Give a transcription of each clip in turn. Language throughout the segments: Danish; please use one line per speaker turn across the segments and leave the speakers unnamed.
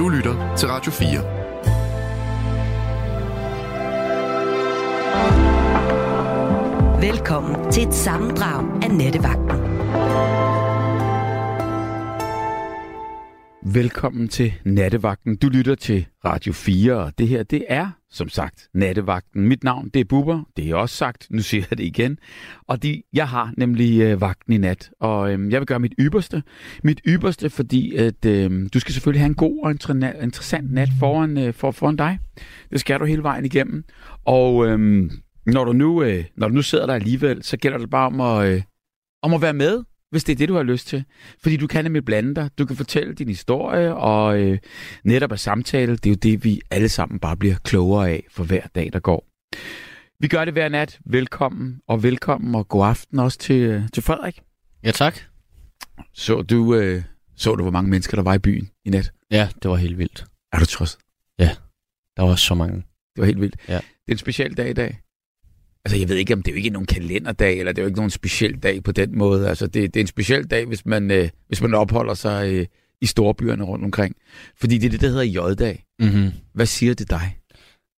Du lytter til Radio
4. Velkommen til et sammendrag af Nettevagten.
Velkommen til Nattevagten. Du lytter til Radio 4, og det her, det er som sagt Nattevagten. Mit navn, det er Bubber. Det er også sagt. Nu siger jeg det igen. Og de, jeg har nemlig øh, vagten i nat, og øh, jeg vil gøre mit ypperste. Mit ypperste, fordi at, øh, du skal selvfølgelig have en god og interessant nat foran, øh, for, foran dig. Det skal du hele vejen igennem. Og øh, når, du nu, øh, når du nu sidder der alligevel, så gælder det bare om at, øh, om at være med hvis det er det, du har lyst til. Fordi du kan nemlig blande dig. Du kan fortælle din historie, og øh, netop at samtale, det er jo det, vi alle sammen bare bliver klogere af for hver dag, der går. Vi gør det hver nat. Velkommen, og velkommen, og god aften også til, øh, til Frederik.
Ja, tak.
Så du, øh, så du, hvor mange mennesker der var i byen i nat?
Ja, det var helt vildt.
Er du trods?
Ja, der var så mange.
Det var helt vildt.
Ja. Det
er en speciel dag i dag. Altså, jeg ved ikke, om det er jo ikke nogen kalenderdag, eller det er jo ikke nogen speciel dag på den måde. Altså, det, det er en speciel dag, hvis man, øh, hvis man opholder sig øh, i storbyerne rundt omkring. Fordi det er det, der hedder J-dag.
Mm-hmm.
Hvad siger det dig?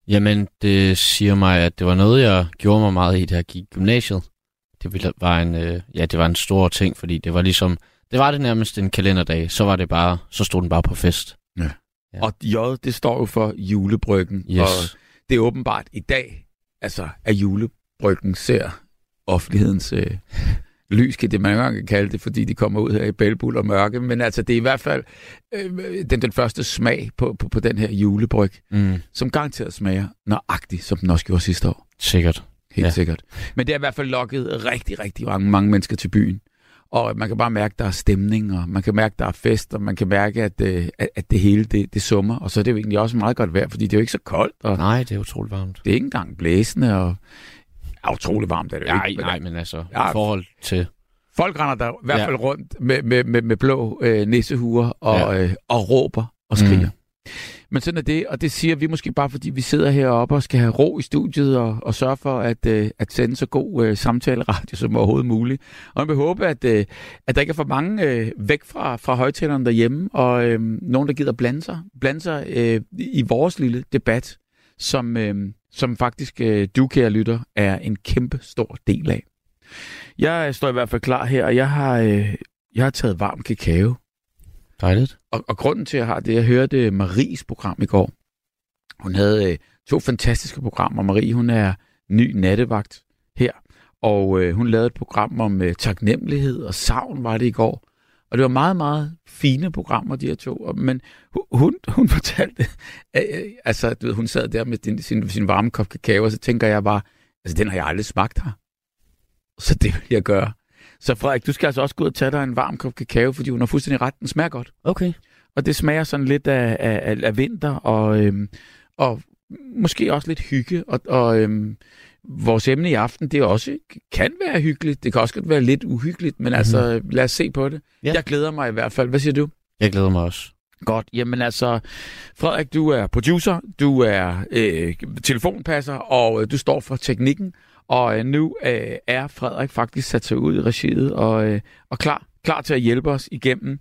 Jamen, det siger mig, at det var noget, jeg gjorde mig meget i, da jeg gik gymnasiet. Det var en, øh, ja, det var en stor ting, fordi det var ligesom, det var det nærmest en kalenderdag. Så var det bare, så stod den bare på fest.
Ja. ja. Og J, det står jo for julebryggen.
Yes.
Og det er åbenbart i dag, altså at julebryggen ser offentlighedens øh, lys, kan det man kan kalde det, fordi de kommer ud her i bælbul og mørke. Men altså, det er i hvert fald øh, den, den første smag på, på, på den her julebryg,
mm.
som garanteret smager nøjagtigt, som den også gjorde sidste år.
Sikkert.
Helt ja. sikkert. Men det har i hvert fald lokket rigtig, rigtig mange, mange mennesker til byen. Og man kan bare mærke, at der er stemning, og man kan mærke, at der er fest, og man kan mærke, at, øh, at, at det hele det, det summer. Og så er det jo egentlig også meget godt vejr, fordi det er jo ikke så koldt. Og
Nej, det er utroligt varmt.
Det er ikke engang blæsende, og er utroligt varmt. Er det
nej,
ikke,
nej, men altså, ja, i forhold til...
Folk render der i hvert fald ja. rundt med, med, med, med blå øh, nissehuer og, ja. øh, og råber og skriger. Mm. Men sådan er det, og det siger vi måske bare, fordi vi sidder heroppe og skal have ro i studiet og, og sørge for at, øh, at sende så god øh, samtaleradio som overhovedet muligt. Og jeg vil håbe, at, øh, at der ikke er for mange øh, væk fra, fra højtalerne derhjemme, og øh, nogen, der gider blande sig, blande sig øh, i vores lille debat, som, øh, som faktisk øh, du, kære lytter, er en kæmpe stor del af. Jeg står i hvert fald klar her, og jeg har, øh, jeg har taget varm kakao.
Dejligt.
Og, og grunden til, at jeg har det, jeg hørte Maries program i går. Hun havde øh, to fantastiske programmer. Marie, hun er ny nattevagt her, og øh, hun lavede et program om øh, taknemmelighed og savn, var det i går. Og det var meget, meget fine programmer, de her to. Men hun, hun fortalte, øh, altså, du ved, hun sad der med din, sin, sin varme kop kakao, og så tænker jeg bare, altså, den har jeg aldrig smagt her. Så det vil jeg gøre. Så Frederik, du skal altså også gå ud og tage dig en varm kop kakao, fordi hun har fuldstændig ret. Den smager godt.
Okay.
Og det smager sådan lidt af, af, af vinter, og, øhm, og måske også lidt hygge. Og, og øhm, vores emne i aften, det også kan være hyggeligt. Det kan også godt være lidt uhyggeligt, men mm-hmm. altså, lad os se på det. Ja. Jeg glæder mig i hvert fald. Hvad siger du?
Jeg glæder mig også.
Godt. Jamen altså, Frederik, du er producer, du er øh, telefonpasser, og øh, du står for teknikken. Og øh, nu øh, er Frederik faktisk sat sig ud i regiet og, øh, og klar, klar til at hjælpe os igennem,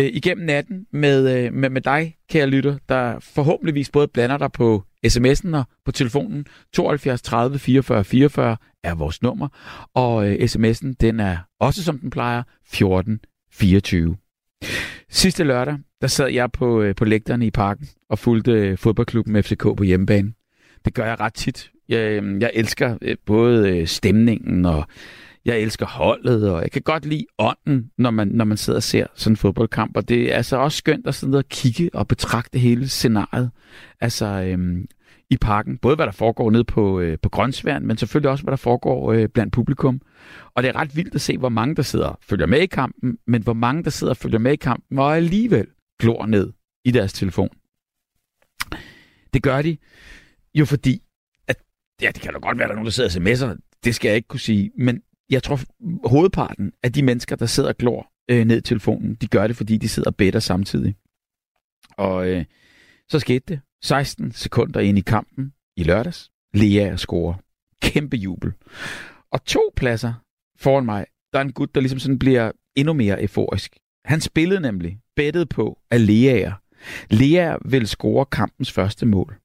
øh, igennem natten med, øh, med, med dig, kære lytter, der forhåbentligvis både blander dig på sms'en og på telefonen. 72 30 44 44 er vores nummer, og øh, sms'en den er også som den plejer 14 24. Sidste lørdag, der sad jeg på, øh, på lægterne i parken og fulgte øh, fodboldklubben FCK på hjemmebane. Det gør jeg ret tit. Jeg, øh, jeg elsker øh, både øh, stemningen, og jeg elsker holdet, og jeg kan godt lide ånden, når man, når man sidder og ser sådan en fodboldkamp. Og det er altså også skønt at sidde og kigge og betragte hele scenariet. Altså øhm, i parken. Både hvad der foregår nede på, øh, på Grønsværen, men selvfølgelig også, hvad der foregår øh, blandt publikum. Og det er ret vildt at se, hvor mange der sidder og følger med i kampen, men hvor mange der sidder og følger med i kampen, og alligevel glor ned i deres telefon. Det gør de jo fordi, at Ja, det kan da godt være, at der er nogen, der sidder og sms'er. Det skal jeg ikke kunne sige. Men jeg tror, hovedparten af de mennesker, der sidder og glor øh, ned i telefonen, de gør det, fordi de sidder og bedre samtidig. Og øh, så skete det. 16 sekunder ind i kampen i lørdags. Lea scorer. Kæmpe jubel. Og to pladser foran mig, der er en gut, der ligesom sådan bliver endnu mere euforisk. Han spillede nemlig bettet på, at Lea Lea vil score kampens første mål.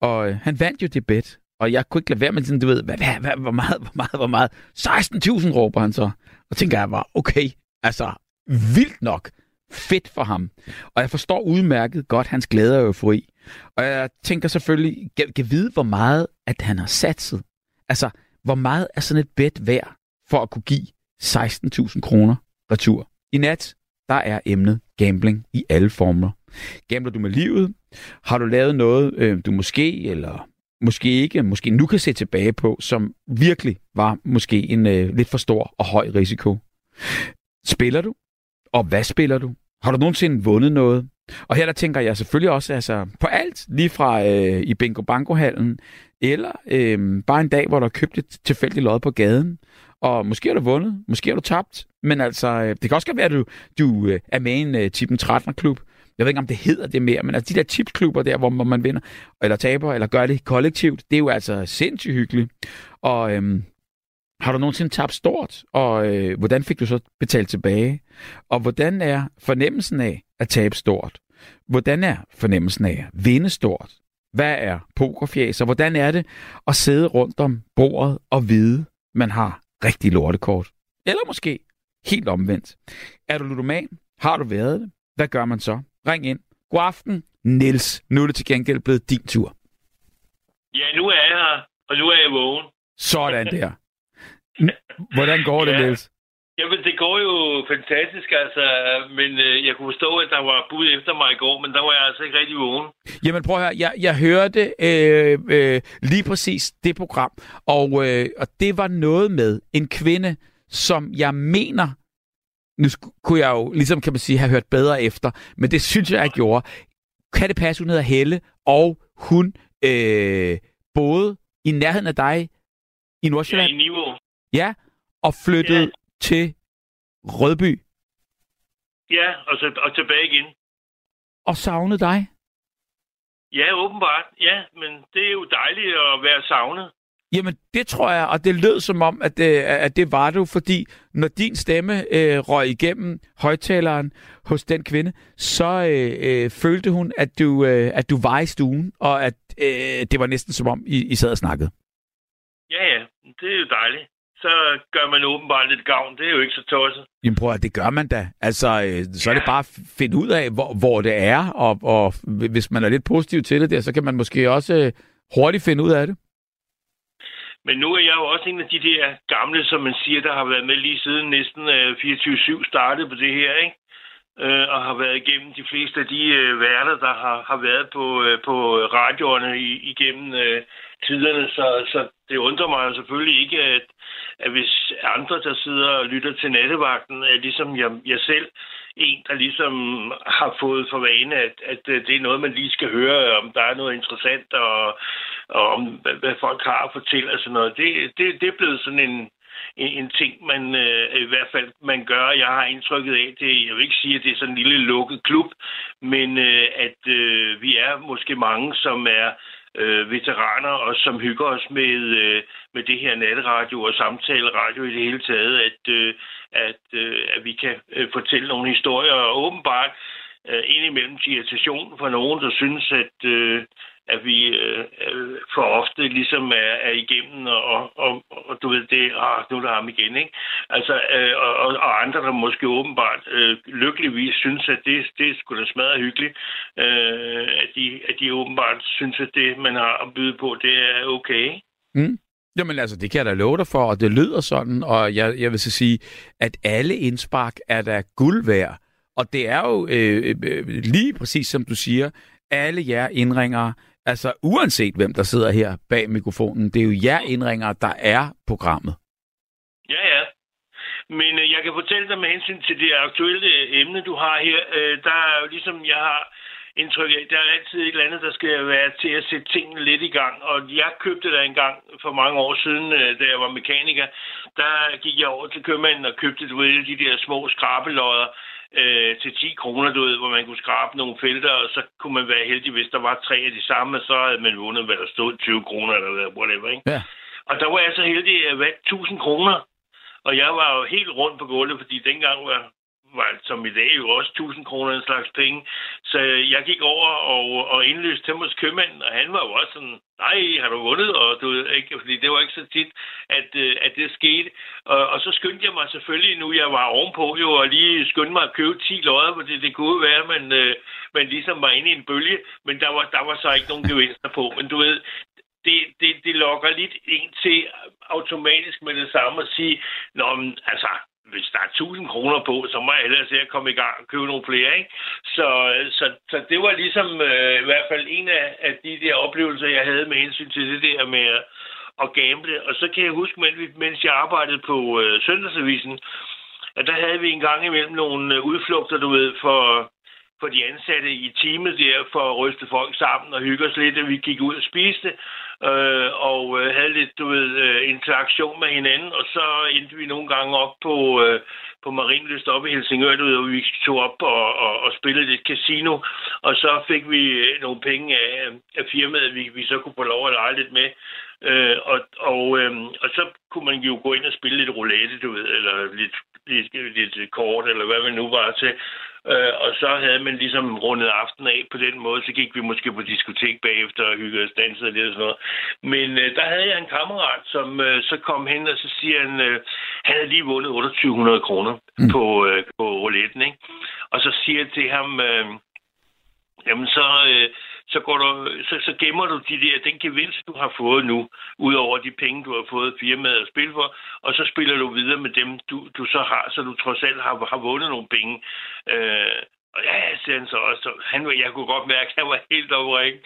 Og øh, han vandt jo det bet. Og jeg kunne ikke lade være med sådan, du ved, hvad, hvad, hvad, hvor meget, hvor meget, hvor meget? 16.000 råber han så. Og tænker jeg bare, okay, altså vildt nok fedt for ham. Og jeg forstår udmærket godt hans glæde og eufori. Og jeg tænker selvfølgelig, kan, kan vide, hvor meget at han har satset. Altså, hvor meget er sådan et bet værd for at kunne give 16.000 kroner retur? I nat, der er emnet gambling i alle former. Gambler du med livet? Har du lavet noget, øh, du måske eller måske ikke, måske nu kan se tilbage på, som virkelig var måske en øh, lidt for stor og høj risiko? Spiller du? Og hvad spiller du? Har du nogensinde vundet noget? Og her der tænker jeg selvfølgelig også altså, på alt, lige fra øh, i Bingo Banko-hallen, eller øh, bare en dag, hvor du har købt et tilfældigt lod på gaden, og måske har du vundet, måske har du tabt, men altså, øh, det kan også være, at du, du øh, er med i en øh, Tippen 13-klub. Jeg ved ikke, om det hedder det mere, men altså de der tipsklubber der, hvor man vinder, eller taber, eller gør det kollektivt, det er jo altså sindssygt hyggeligt. Og øhm, har du nogensinde tabt stort, og øh, hvordan fik du så betalt tilbage? Og hvordan er fornemmelsen af at tabe stort? Hvordan er fornemmelsen af at vinde stort? Hvad er pokerfjæs, og hvordan er det at sidde rundt om bordet og vide, man har rigtig lortekort? Eller måske helt omvendt. Er du ludoman? Har du været det? Hvad gør man så? Ring ind. God aften, Niels. Nu er det til gengæld blevet din tur.
Ja, nu er jeg her, og nu er jeg vågen.
Sådan der. Hvordan går det,
Ja.
Niels?
Jamen, det går jo fantastisk, altså. Men øh, jeg kunne forstå, at der var bud efter mig i går, men der var jeg altså ikke rigtig vågen.
Jamen prøv at høre, jeg, jeg hørte øh, øh, lige præcis det program, og, øh, og det var noget med en kvinde, som jeg mener, nu kunne jeg jo ligesom kan man sige, have hørt bedre efter, men det synes jeg, jeg gjorde. Kan det passe, hun hedder Helle, og hun øh, boede i nærheden af dig i Nordsjælland,
i niveau.
ja, og flyttede
Ja.
til Rødby
Ja, og, så, og tilbage igen.
og savnede dig.
Ja, åbenbart. Ja, men det er jo dejligt at være savnet.
Jamen, det tror jeg, og det lød som om, at det, at det var du, fordi når din stemme øh, røg igennem højtaleren hos den kvinde, så øh, øh, følte hun, at du, øh, at du var i stuen, og at øh, det var næsten som om, I, I sad og snakkede.
Ja, ja, det er jo dejligt. Så gør man åbenbart lidt gavn. Det er jo ikke så tosset.
Jamen prøv at det gør man da. Altså, øh, så er det
Ja.
bare at finde ud af, hvor, hvor det er, og, og hvis man er lidt positiv til det der, så kan man måske også øh, hurtigt finde ud af det.
Men nu er jeg jo også en af de der gamle, som man siger, der har været med lige siden næsten øh, 24-7 startede på det her, ikke? Øh, og har været igennem de fleste af de øh, værter, der har, har været på, øh, på radioerne i, igennem øh, tiderne. Så, så det undrer mig selvfølgelig ikke, at, at hvis andre, der sidder og lytter til nattevagten, er ligesom jeg, jeg selv, en, der ligesom har fået for vane, at, at øh, det er noget, man lige skal høre, øh, om der er noget interessant, og, og om hvad, hvad folk har at fortælle og sådan noget. Det, det, det er blevet sådan en, en, en ting, man øh, i hvert fald man gør. Jeg har indtrykket af det. Jeg vil ikke sige, at det er sådan en lille lukket klub, men øh, at øh, vi er måske mange, som er øh, veteraner og som hygger os med, øh, med det her natteradio og samtaleradio i det hele taget, at, øh, at, øh, at vi kan øh, fortælle nogle historier. Og åbenbart øh, indimellem til irritation for nogen, der synes, at, øh, at vi øh, øh, for ofte ligesom er, er igennem, og, og, og du ved, det ah, nu er der ham igen, ikke? Altså, øh, og, og, andre, der måske åbenbart øh, lykkeligvis synes, at det, det skulle da smadre hyggeligt, øh, at, de, at de åbenbart synes, at det, man har at byde på, det er okay.
Mm. Jamen altså, det kan jeg da love dig for, og det lyder sådan, og jeg, jeg vil så sige, at alle indspark er da guld værd. Og det er jo øh, øh, øh lige præcis som du siger, alle jer indringere, altså uanset hvem der sidder her bag mikrofonen, det er jo jer indringer, der er programmet.
Ja, ja. Men øh, jeg kan fortælle dig med hensyn til det aktuelle øh, emne, du har her, øh, der er jo ligesom, jeg har indtryk af, der er altid et eller andet, der skal være til at sætte tingene lidt i gang. Og jeg købte der engang for mange år siden, øh, da jeg var mekaniker, der gik jeg over til købmanden og købte, du ved, de der små skrabelodder øh, til 10 kroner, du ved, hvor man kunne skrabe nogle felter, og så kunne man være heldig, hvis der var tre af de samme, så havde man vundet, hvad der stod, 20 kroner eller whatever, ikke?
Ja.
Og der var jeg så heldig at vandt 1000 kroner. Og jeg var jo helt rundt på gulvet, fordi dengang var, var som i dag jo også 1000 kroner en slags penge. Så jeg gik over og, og indløste til hos købmanden, og han var jo også sådan, nej, har du vundet? Og du, ikke, fordi det var ikke så tit, at, øh, at det skete. Og, og så skyndte jeg mig selvfølgelig, nu jeg var ovenpå jo, og lige skyndte mig at købe 10 lodder, fordi det kunne være, at man, øh, man ligesom var inde i en bølge, men der var, der var så ikke nogen gevinster på. Men du ved, det, det, det lokker lidt en til automatisk med det samme at sige, Nå, men, altså, hvis der er 1000 kroner på, så må jeg ellers se at komme i gang og købe nogle flere. Ikke? Så, så, så det var ligesom øh, i hvert fald en af, af de der oplevelser, jeg havde med hensyn til det der med at, at gamble. Og så kan jeg huske, mens jeg arbejdede på øh, Søndagsavisen, at der havde vi en gang imellem nogle øh, udflugter, du ved, for, for de ansatte i teamet der, for at ryste folk sammen og hygge os lidt, at vi gik ud og spiste øh, og øh, havde lidt, du ved, øh, interaktion med hinanden, og så endte vi nogle gange op på, øh, på Marienlyst op i Helsingør, du ved, og vi tog op og, og, og spillede lidt casino, og så fik vi øh, nogle penge af, af firmaet, vi, vi så kunne få lov at lege lidt med. Øh, og, og, øh, og så kunne man jo gå ind og spille lidt roulette, du ved, eller lidt, lidt, lidt kort, eller hvad man nu var til. Øh, og så havde man ligesom rundet aften af på den måde. Så gik vi måske på diskotek bagefter og hyggede os dansede lidt og sådan noget. Men øh, der havde jeg en kammerat, som øh, så kom hen, og så siger han, øh, han havde lige vundet 2800 kroner mm. på, øh, på rouletten, ikke? Og så siger jeg til ham, øh, jamen så... Øh, så, går du, så, så gemmer du de der, den gevinst, du har fået nu, ud over de penge, du har fået firmaet at spille for, og så spiller du videre med dem, du, du så har, så du trods alt har, har vundet nogle penge. Øh, og ja, siger han så også. Han, jeg kunne godt mærke, at han var helt overring.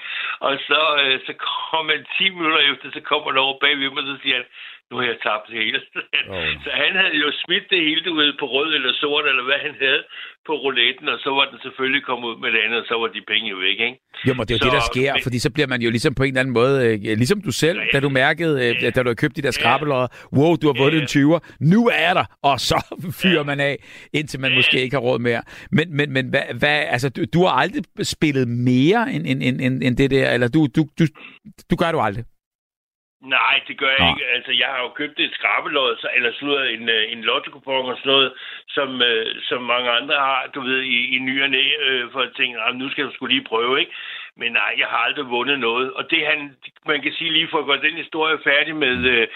Og så, øh, så kommer han 10 minutter efter, så kommer han over bagved mig, og så siger han, nu har jeg tabt det hele. Oh. så han havde jo smidt det hele, du ved, på rød eller sort, eller hvad han havde på rouletten, og så var den selvfølgelig kommet ud med det andet, og så var de penge jo væk, ikke?
Jo, men det er jo så, det, der sker, men, fordi så bliver man jo ligesom på en eller anden måde, øh, ligesom du selv, ja, da du mærkede, øh, ja. da du har købt de der skrabelodder, wow, du har vundet ja, ja. en 20'er, nu er der, og så fyrer ja. man af, indtil man ja. måske ikke har råd mere. Men, men, men hvad, hvad, altså, du, du har aldrig spillet mere end, end, end, end det der, eller du, du, du, du gør du aldrig?
Nej, det gør jeg Nå. ikke. Altså, jeg har jo købt et skrabelod, eller slået en, øh, en lotto og sådan noget, som, øh, som mange andre har, du ved, i, i ny og næ, øh, for at tænke, ah, nu skal du skulle lige prøve, ikke? Men nej, jeg har aldrig vundet noget. Og det han, man kan sige lige for at gøre den historie færdig med, øh,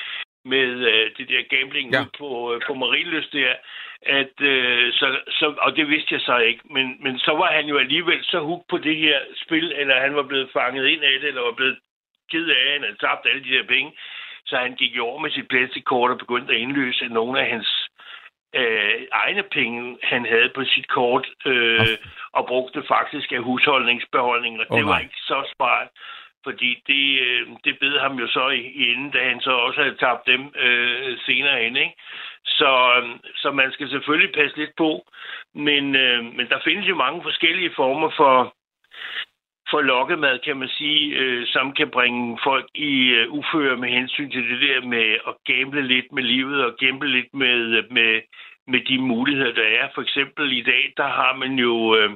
med øh, det der gambling ja. på, øh, på Marienlyst der, at øh, så, så, og det vidste jeg så ikke, men, men så var han jo alligevel så hug på det her spil, eller han var blevet fanget ind af det, eller var blevet ked af, at han havde tabt alle de der penge. Så han gik jo over med sit plastikkort og begyndte at indløse nogle af hans øh, egne penge, han havde på sit kort, øh, og brugte faktisk af husholdningsbeholdningen, og oh, det var ikke så smart, fordi det, øh, det bed ham jo så i, i enden, da han så også havde tabt dem øh, senere hen, ikke? Så, øh, så man skal selvfølgelig passe lidt på, men, øh, men der findes jo mange forskellige former for for lokkemad, kan man sige, øh, som kan bringe folk i øh, uføre med hensyn til det der med at gamble lidt med livet og gamble lidt med, med, med de muligheder, der er. For eksempel i dag, der har man jo... Øh,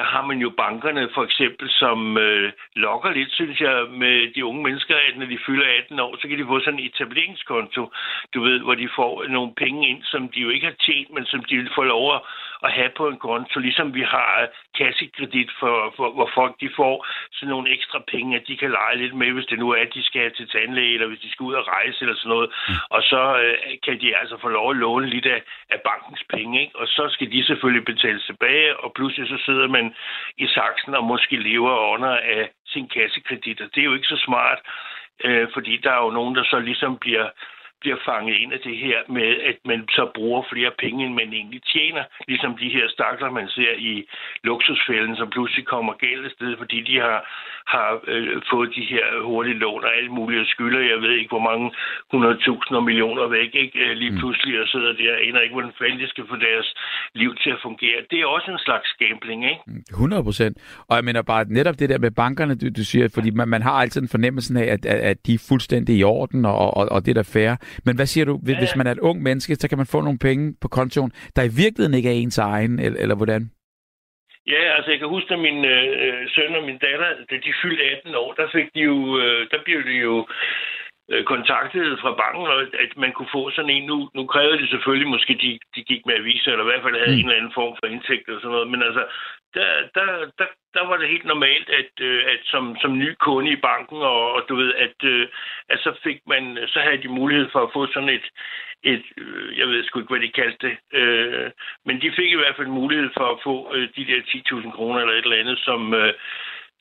der har man jo bankerne for eksempel, som øh, lokker lidt, synes jeg, med de unge mennesker, at når de fylder 18 år, så kan de få sådan en etableringskonto, du ved, hvor de får nogle penge ind, som de jo ikke har tjent, men som de vil få lov at have på en konto, ligesom vi har kassekredit, for, for, hvor folk de får sådan nogle ekstra penge, at de kan lege lidt med, hvis det nu er, at de skal til tandlæge, eller hvis de skal ud og rejse eller sådan noget. Mm. Og så øh, kan de altså få lov at låne lidt af, af bankens penge, ikke? og så skal de selvfølgelig betale tilbage, og pludselig så sidder man i saksen og måske lever under af sin kassekredit, og det er jo ikke så smart, øh, fordi der er jo nogen, der så ligesom bliver bliver fanget ind af det her med, at man så bruger flere penge, end man egentlig tjener. Ligesom de her stakler, man ser i luksusfælden, som pludselig kommer galt af sted, fordi de har, har øh, fået de her hurtige lån og alt muligt skylder. Jeg ved ikke, hvor mange 100.000 og millioner væk, ikke? Øh, lige mm. pludselig og sidder der og aner ikke, hvordan fanden de skal få deres liv til at fungere. Det er også en slags gambling, ikke?
100 procent. Og jeg mener bare, netop det der med bankerne, du, du siger, fordi man, man har altid en fornemmelse af, at, at, at de er fuldstændig i orden, og, og, og det er der færre. Men hvad siger du, hvis ja, ja. man er et ung menneske, så kan man få nogle penge på kontoen, der i virkeligheden ikke er ens egen, eller, eller hvordan?
Ja, altså jeg kan huske, at min øh, søn og min datter, da de fyldte 18 år, der fik de jo, øh, der blev de jo øh, kontaktede fra banken, og at man kunne få sådan en. Nu, nu krævede det selvfølgelig, måske de, de gik med aviser, eller i hvert fald havde mm. en eller anden form for indtægt og sådan noget. Men altså, der, der, der, der var det helt normalt, at, øh, at som, som ny kunde i banken, og, og du ved, at, øh, at så fik man, så havde de mulighed for at få sådan et, et jeg ved sgu ikke, hvad de kaldte det, men de fik i hvert fald mulighed for at få de der 10.000 kroner eller et eller andet, som,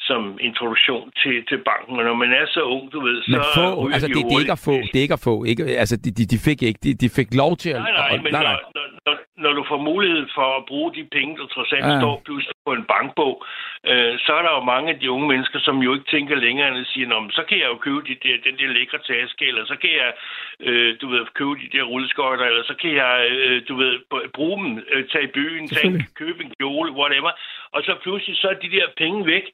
som introduktion til, til banken. Og når man er så ung, du ved, så...
Men få, altså de det, det er ikke at få, det er ikke at få, ikke, altså de, de, de fik ikke, de, de fik lov til at...
Nej, nej, men nej, nej. Når, når, når du får mulighed for at bruge de penge, der trods alt ja. står pludselig på en bankbog, øh, så er der jo mange af de unge mennesker, som jo ikke tænker længere end at sige, Nå, så kan jeg jo købe de der, den der lækre taske, eller så kan jeg, øh, du ved, købe de der rulleskøjter, eller så kan jeg, øh, du ved, bruge dem, øh, tage i byen, tage, købe en kjole, whatever, og så pludselig så er de der penge væk,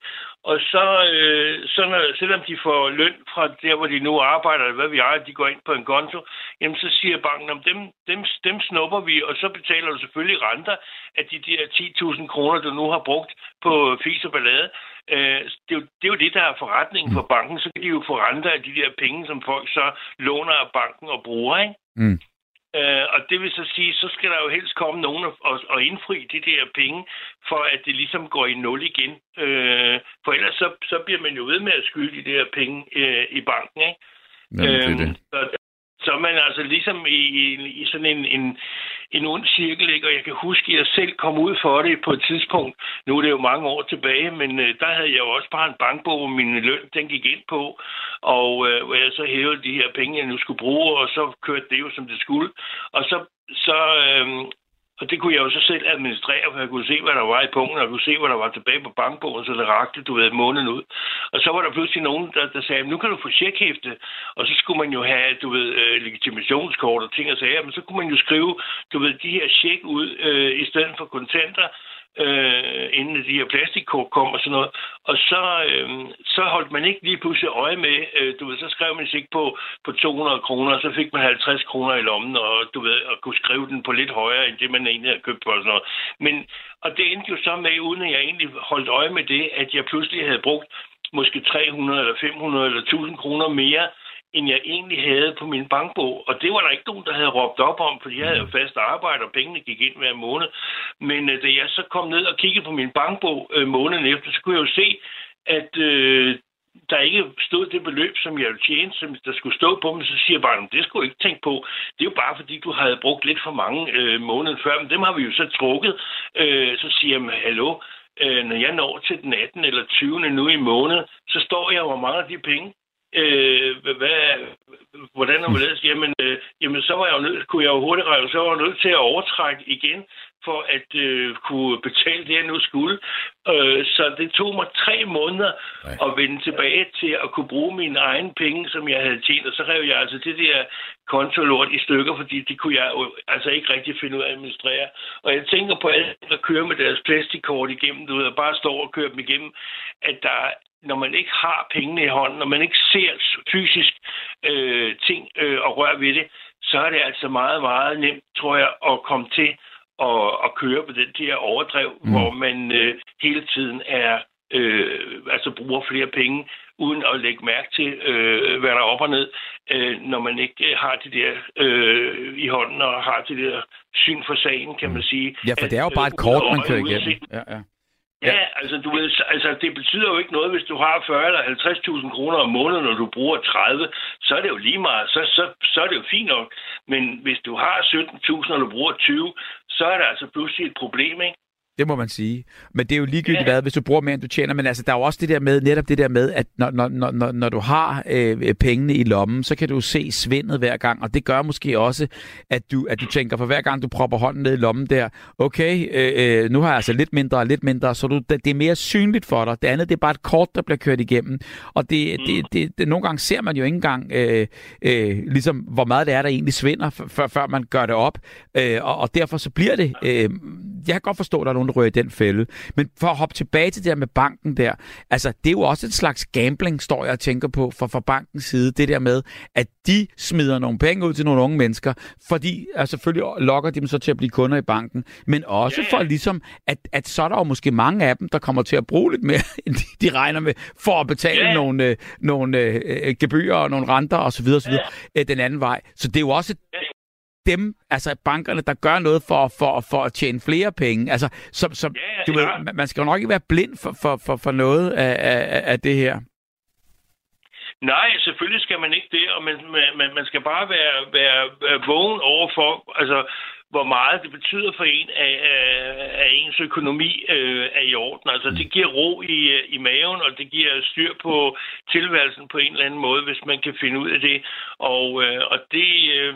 og så, øh, så når, selvom de får løn fra der, hvor de nu arbejder, eller hvad vi er, de går ind på en konto, jamen så siger banken, om dem, dem, dem snupper vi, og så betaler du selvfølgelig renter af de der 10.000 kroner, du nu har brugt på fis og ballade. Øh, det, er jo, det er jo det, der er forretningen for banken. Så kan de jo få renter af de der penge, som folk så låner af banken og bruger, ikke? Mm. Øh, og det vil så sige, så skal der jo helst komme nogen og, og indfri de der penge, for at det ligesom går i nul igen. Øh, for ellers så, så bliver man jo ved med at skylde de der penge øh, i banken, ikke?
Jamen, det er det. Øhm, så,
så er man altså ligesom i, i, i sådan en, en, en ond cirkel, ikke? og jeg kan huske, at jeg selv kom ud for det på et tidspunkt. Nu er det jo mange år tilbage, men øh, der havde jeg jo også bare en bankbog, hvor min løn den gik ind på, og øh, hvor jeg så hævede de her penge, jeg nu skulle bruge, og så kørte det jo, som det skulle. Og så, så øh, og det kunne jeg jo så selv administrere, for jeg kunne se, hvad der var i punkten, og jeg kunne se, hvad der var tilbage på bankbogen, så det rakte, du ved, måneden ud. Og så var der pludselig nogen, der, der sagde, nu kan du få tjekhæfte, og så skulle man jo have, du ved, øh, legitimationskort og ting og sager, men så kunne man jo skrive, du ved, de her tjek ud, øh, i stedet for kontanter, øh, inden de her plastikkort kom og sådan noget. Og så, øh, så holdt man ikke lige pludselig øje med, øh, du ved, så skrev man sig ikke på, på 200 kroner, så fik man 50 kroner i lommen, og du ved, og kunne skrive den på lidt højere, end det man egentlig havde købt på og sådan noget. Men, og det endte jo så med, uden at jeg egentlig holdt øje med det, at jeg pludselig havde brugt måske 300 eller 500 eller 1000 kroner mere, end jeg egentlig havde på min bankbog. Og det var der ikke nogen, der havde råbt op om, fordi jeg havde jo fast arbejde, og pengene gik ind hver måned. Men øh, da jeg så kom ned og kiggede på min bankbog øh, måneden efter, så kunne jeg jo se, at øh, der ikke stod det beløb, som jeg ville tjene, som der skulle stå på, men så siger jeg bare, det skulle jeg ikke tænke på. Det er jo bare, fordi du havde brugt lidt for mange øh, måneder før, men dem har vi jo så trukket. Øh, så siger jeg, hallo, øh, når jeg når til den 18. eller 20. nu i måned, så står jeg hvor mange af de penge øh, hvad, hvordan er det? Jamen, øh, jamen, så var jeg jo nødt, kunne jeg jo hurtigt regne, så var jeg nødt til at overtrække igen, for at øh, kunne betale det, jeg nu skulle. Øh, så det tog mig tre måneder Nej. at vende tilbage til at kunne bruge mine egne penge, som jeg havde tjent. Og så rev jeg altså det der kontolort i stykker, fordi det kunne jeg jo altså ikke rigtig finde ud af at administrere. Og jeg tænker på alle, der kører med deres plastikkort igennem, du ved, og bare står og kører dem igennem, at der når man ikke har pengene i hånden, når man ikke ser fysisk øh, ting øh, og røre ved det, så er det altså meget, meget nemt, tror jeg, at komme til at, at køre på den der overdrev, mm. hvor man øh, hele tiden er øh, altså bruger flere penge, uden at lægge mærke til, øh, hvad der er op og ned, øh, når man ikke har det der øh, i hånden og har det der syn for sagen, kan man sige.
Ja, for det er jo bare et kort, man kører igennem. Ja, ja.
Ja, ja, altså, du ved, altså, det betyder jo ikke noget, hvis du har 40 eller 50.000 kroner om måneden, og du bruger 30, så er det jo lige meget, så, så, så er det jo fint nok. Men hvis du har 17.000, og du bruger 20, så er der altså pludselig et problem, ikke?
Det må man sige. Men det er jo ligegyldigt ja. hvad, hvis du bruger mere, end du tjener. Men altså, der er jo også det der med, netop det der med, at når, når, når, når du har øh, pengene i lommen, så kan du se svindet hver gang. Og det gør måske også, at du, at du tænker, for hver gang du propper hånden ned i lommen der, okay, øh, øh nu har jeg altså lidt mindre og lidt mindre, så du, det er mere synligt for dig. Det andet, det er bare et kort, der bliver kørt igennem. Og det, mm. det, det, det, nogle gange ser man jo ikke engang, øh, øh, ligesom, hvor meget det er, der egentlig svinder, før, før man gør det op. Øh, og, og derfor så bliver det... Øh, jeg kan godt forstå, at der er nogen, der rører i den fælde. Men for at hoppe tilbage til det der med banken der, altså det er jo også et slags gambling, står jeg og tænker på fra, fra bankens side. Det der med, at de smider nogle penge ud til nogle unge mennesker, fordi altså, selvfølgelig lokker de dem så til at blive kunder i banken, men også ja. for ligesom, at, at så er der jo måske mange af dem, der kommer til at bruge lidt mere, end de, de regner med, for at betale ja. nogle, øh, nogle øh, gebyrer og nogle renter osv. osv. Ja. Øh, den anden vej. Så det er jo også dem, altså bankerne, der gør noget for, for, for at tjene flere penge. Altså, som, som, ja, du ja. ved, man skal jo nok ikke være blind for, for, for, for noget af, af, af det her.
Nej, selvfølgelig skal man ikke det, og man, man, man skal bare være, være, vågen over for, altså, hvor meget det betyder for en, at, at ens økonomi øh, er i orden. Altså, det giver ro i, i maven, og det giver styr på tilværelsen på en eller anden måde, hvis man kan finde ud af det. Og, øh, og det... Øh,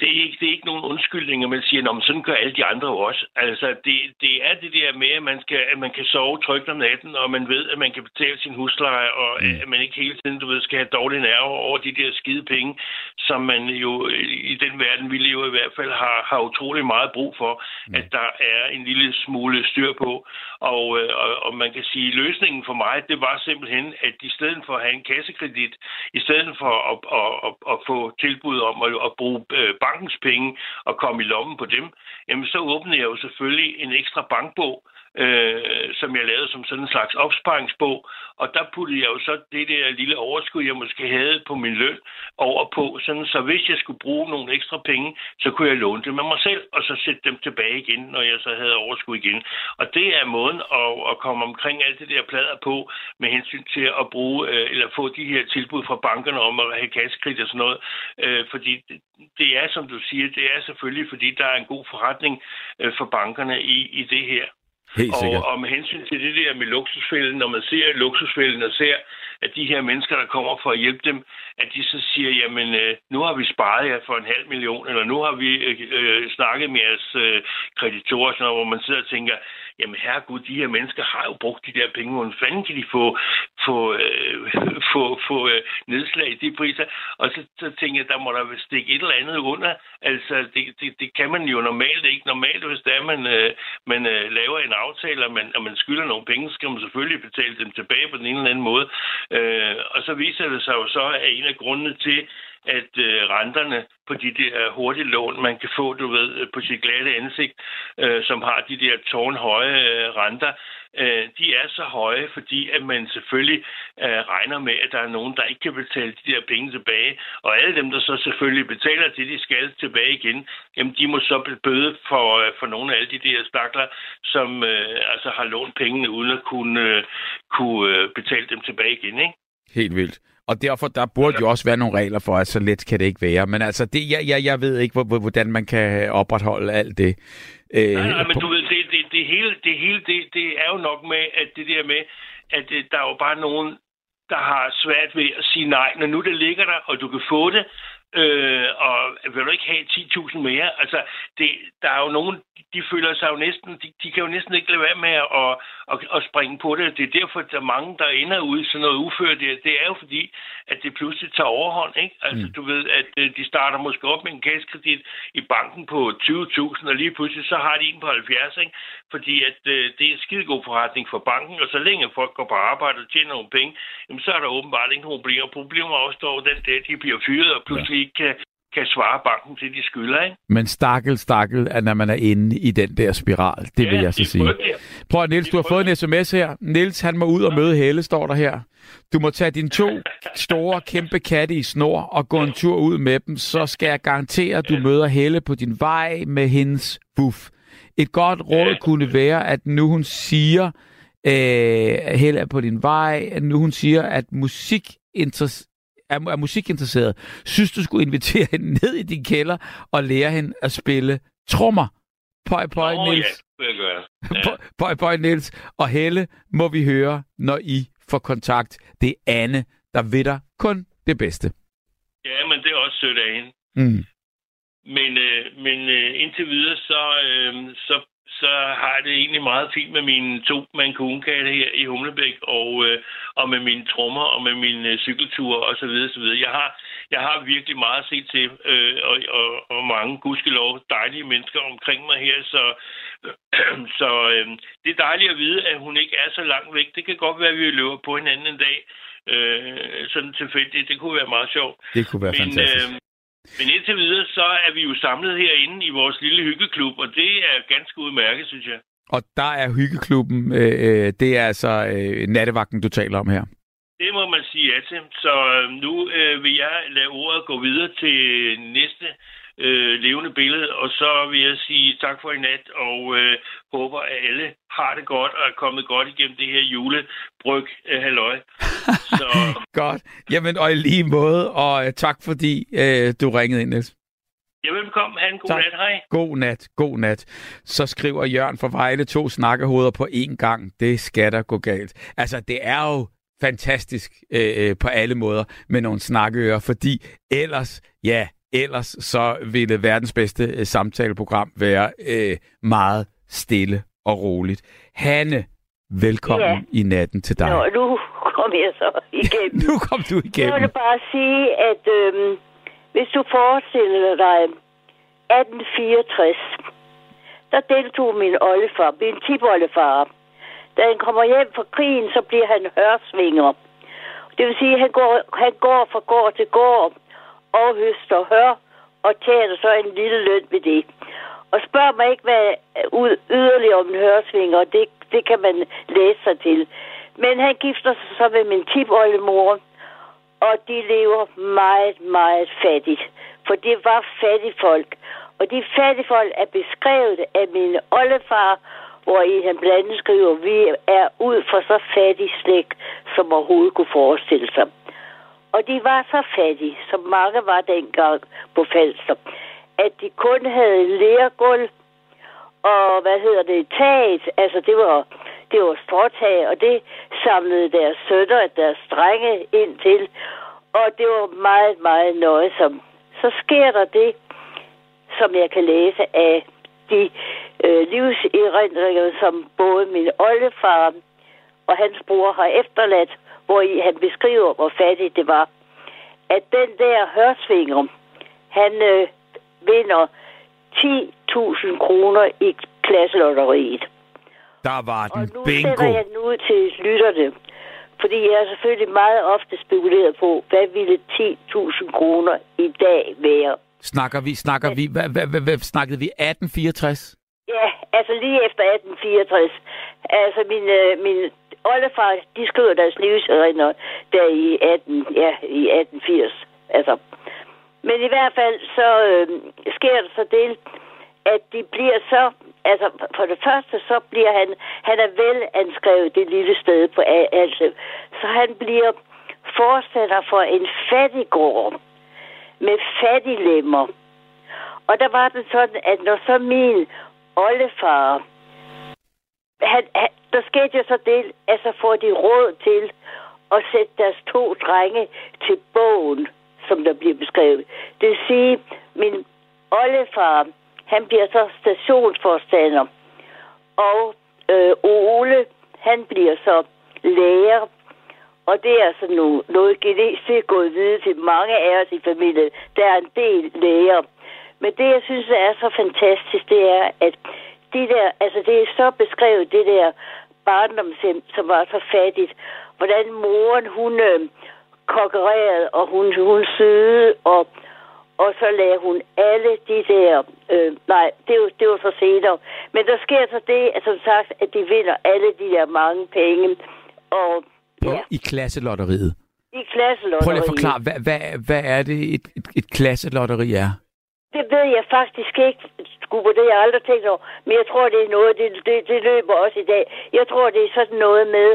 det er, ikke, det er ikke nogen undskyldning, at man siger, at sådan gør alle de andre også. Altså, det, det er det der med, at man, skal, at man kan sove trygt om natten, og man ved, at man kan betale sin husleje, og mm. at man ikke hele tiden, du ved, skal have dårlige nerver over de der skide penge, som man jo i den verden, vi lever i hvert fald, har, har utrolig meget brug for, mm. at der er en lille smule styr på. Og, øh, og, og man kan sige, at løsningen for mig, det var simpelthen, at i stedet for at have en kassekredit, i stedet for at, at, at, at få tilbud om at, at bruge øh, bankens penge og komme i lommen på dem, jamen så åbnede jeg jo selvfølgelig en ekstra bankbog, øh, som jeg lavede som sådan en slags opsparingsbog. Og der puttede jeg jo så det der lille overskud, jeg måske havde på min løn, over på. Sådan, så hvis jeg skulle bruge nogle ekstra penge, så kunne jeg låne dem med mig selv, og så sætte dem tilbage igen, når jeg så havde overskud igen. Og det er måden at, at komme omkring alt det der plader på, med hensyn til at bruge, øh, eller få de her tilbud fra bankerne om at have kassekredit og sådan noget. Øh, fordi det, er, som du siger, det er selvfølgelig, fordi der er en god forretning øh, for bankerne i, i det her.
Helt
og, og med hensyn til det der med luksusfælden, når man ser luksusfælden og ser, at de her mennesker, der kommer for at hjælpe dem, at de så siger, jamen øh, nu har vi sparet jer for en halv million, eller nu har vi øh, øh, snakket med jeres øh, kreditorer, sådan, hvor man sidder og tænker, jamen herregud, de her mennesker har jo brugt de der penge, hvordan fanden kan de få, få, øh, få, få øh, nedslag i de priser? Og så, så tænker jeg, der må der stikke et eller andet under. Altså, det, det, det kan man jo normalt ikke. Normalt, hvis der man, øh, man øh, laver en aftale, og man, og man skylder nogle penge, så skal man selvfølgelig betale dem tilbage på den ene eller anden måde. Øh, og så viser det sig jo så, at en af grundene til, at øh, renterne på de der øh, hurtige lån, man kan få, du ved, øh, på sit glatte ansigt, øh, som har de der tårnhøje øh, renter, øh, de er så høje, fordi at man selvfølgelig øh, regner med, at der er nogen, der ikke kan betale de der penge tilbage. Og alle dem, der så selvfølgelig betaler det, de skal tilbage igen, jamen de må så bøde for, øh, for nogle af alle de der stakler, som øh, altså har lånt pengene uden at kunne, øh, kunne øh, betale dem tilbage igen. Ikke?
Helt vildt. Og derfor, der burde jo også være nogle regler for, at så let kan det ikke være. Men altså, det, jeg, jeg, jeg ved ikke, hvordan man kan opretholde alt det.
Øh, nej, nej, men du ved, det, det, det hele, det, hele det, det er jo nok med, at det der med, at det, der er jo bare nogen, der har svært ved at sige nej. Når nu det ligger der, og du kan få det, øh, vil du ikke have 10.000 mere? Altså, det, der er jo nogen, de føler sig jo næsten, de, de kan jo næsten ikke lade være med at, at, at, at springe på det. Det er derfor, at der er mange, der ender ud i sådan noget ufør. Det, det er jo fordi, at det pludselig tager overhånd, ikke? Altså, mm. du ved, at øh, de starter måske op med en kassekredit i banken på 20.000, og lige pludselig så har de en på 70, ikke? Fordi at øh, det er en skide god forretning for banken, og så længe folk går på arbejde og tjener nogle penge, jamen, så er der åbenbart ikke nogen problemer. Problemer opstår den dag, de bliver fyret, og pludselig ikke kan kan svare banken til, de skylder. Ikke?
Men stakkel, stakkel, at når man er inde i den der spiral, det ja, vil jeg så sige. Prøv at Niels, du har fået en sms her. Niels, han må ud og møde Helle, står der her. Du må tage dine to store, kæmpe katte i snor og gå en tur ud med dem, så skal jeg garantere, at du møder Helle på din vej med hendes buff. Et godt råd kunne være, at nu hun siger, øh, Helle er på din vej, at nu hun siger, at musik er, er musikinteresseret, synes du skulle invitere hende ned i din kælder og lære hende at spille trommer. Pøj, pøj, oh, Niels.
Ja, det gør
ja. Pøj, pøj, Niels. Og Helle må vi høre, når I får kontakt. Det er Anne, der ved dig kun det bedste.
Ja, men det er også sødt af hende.
Mm.
Men, øh, men øh, indtil videre, så, øh, så, så har jeg det egentlig meget fint med mine to mancoon-katte her i Humlebæk, og, øh, og med mine trommer, og med mine øh, cykelture og så videre, så videre. Jeg har, jeg har virkelig meget at se til, øh, og, og, og mange gudskelov dejlige mennesker omkring mig her, så, øh, så øh, det er dejligt at vide, at hun ikke er så langt væk. Det kan godt være, at vi løber på hinanden en dag, øh, sådan tilfældigt. Det kunne være meget sjovt.
Det kunne være
Men,
fantastisk.
øh, men indtil videre, så er vi jo samlet herinde i vores lille hyggeklub, og det er ganske udmærket, synes jeg.
Og der er hyggeklubben, øh, øh, det er altså øh, nattevagten, du taler om her.
Det må man sige ja til. Så øh, nu øh, vil jeg lade ordet gå videre til næste øh, levende billede, og så vil jeg sige tak for i nat, og øh, håber, at alle har det godt og er kommet godt igennem det her julebryg øh, halløj. Så
Godt. Jamen, og i lige måde, og øh, tak fordi øh, du ringede ind, Niels.
ja, velkommen. Ha' en god
Tak.
nat. Hej.
God nat, god nat. Så skriver Jørgen fra Vejle to snakkehoveder på én gang. Det skal der gå galt. Altså, det er jo fantastisk øh, øh, på alle måder med nogle snakkeører, fordi ellers, ja, ellers så ville verdens bedste øh, samtaleprogram være øh, meget stille og roligt. Hanne, velkommen
Ja.
i natten til dig.
Nå, nu kom jeg så igennem.
Nu kom du
Jeg
igennem.
vil bare sige, at øhm, hvis du forestiller dig 1864, der deltog min oldefar, min tipoldefar. Da han kommer hjem fra krigen, så bliver han hørsvinger. Det vil sige, at han går, han går fra gård til gård og høster hør og tjener så en lille løn ved det. Og spørg mig ikke, hvad øh, ud, yderligere om en hørsvinger, det, det kan man læse sig til. Men han gifter sig så med min tipoldemor, og de lever meget, meget fattigt. For det var fattige folk. Og de fattige folk er beskrevet af min oldefar, hvor i han blandt andet skriver, vi er ud for så fattig slægt, som overhovedet kunne forestille sig. Og de var så fattige, som mange var dengang på Falster, at de kun havde lærgulv og hvad hedder det, taget, altså det var, det var stråtag, og det samlede deres sønner, deres drenge ind til, og det var meget, meget nøjsomt. Så sker der det, som jeg kan læse af de øh, livserindringer, som både min oldefar og hans bror har efterladt, hvor i han beskriver, hvor fattigt det var. At den der hørsvinger, han øh, vinder 10.000 kroner i klasselotteriet.
Der var
Og
den
nu
bingo.
sætter jeg den ud til lytterne. Fordi jeg har selvfølgelig meget ofte spekuleret på, hvad ville 10.000 kroner i dag være?
Snakker vi, snakker vi, hvad, hvad, hvad, hvad snakkede vi? 1864?
Ja, altså lige efter 1864. Altså min, øh, min oldefar, de skriver deres livsredner der i 18, ja, i 1880. Altså. Men i hvert fald så øh, sker det så det, at de bliver så, altså for det første så bliver han, han er vel anskrevet det lille sted på altså, så han bliver forstander for en fattiggård med fattiglemmer. Og der var det sådan, at når så min oldefar, han, han, der skete jo så det, at så får de råd til at sætte deres to drenge til bogen, som der bliver beskrevet. Det vil sige, min oldefar, han bliver så stationsforstander, og øh, Ole, han bliver så lærer, og det er altså nu, noget genetisk gået videre til mange af os i familien. Der er en del læger. Men det, jeg synes er så fantastisk, det er, at de der, altså det er så beskrevet, det der barndomshjem, som var så fattigt. Hvordan moren, hun øh, konkurrerede, og hun, hun søde, og, og så lagde hun alle de der... Øh, nej, det var, det var så senere. Men der sker så det, at som sagt, at de vinder alle de der mange penge. Og
På,
ja,
I klasselotteriet.
i klasselotteriet.
Prøv lige at forklare, hvad, hvad, hvad er det, et, et, et klasselotteri er?
Det ved jeg faktisk ikke, Skubber, det har jeg aldrig tænkt over. Men jeg tror, det er noget, det, det, det løber også i dag. Jeg tror, det er sådan noget med,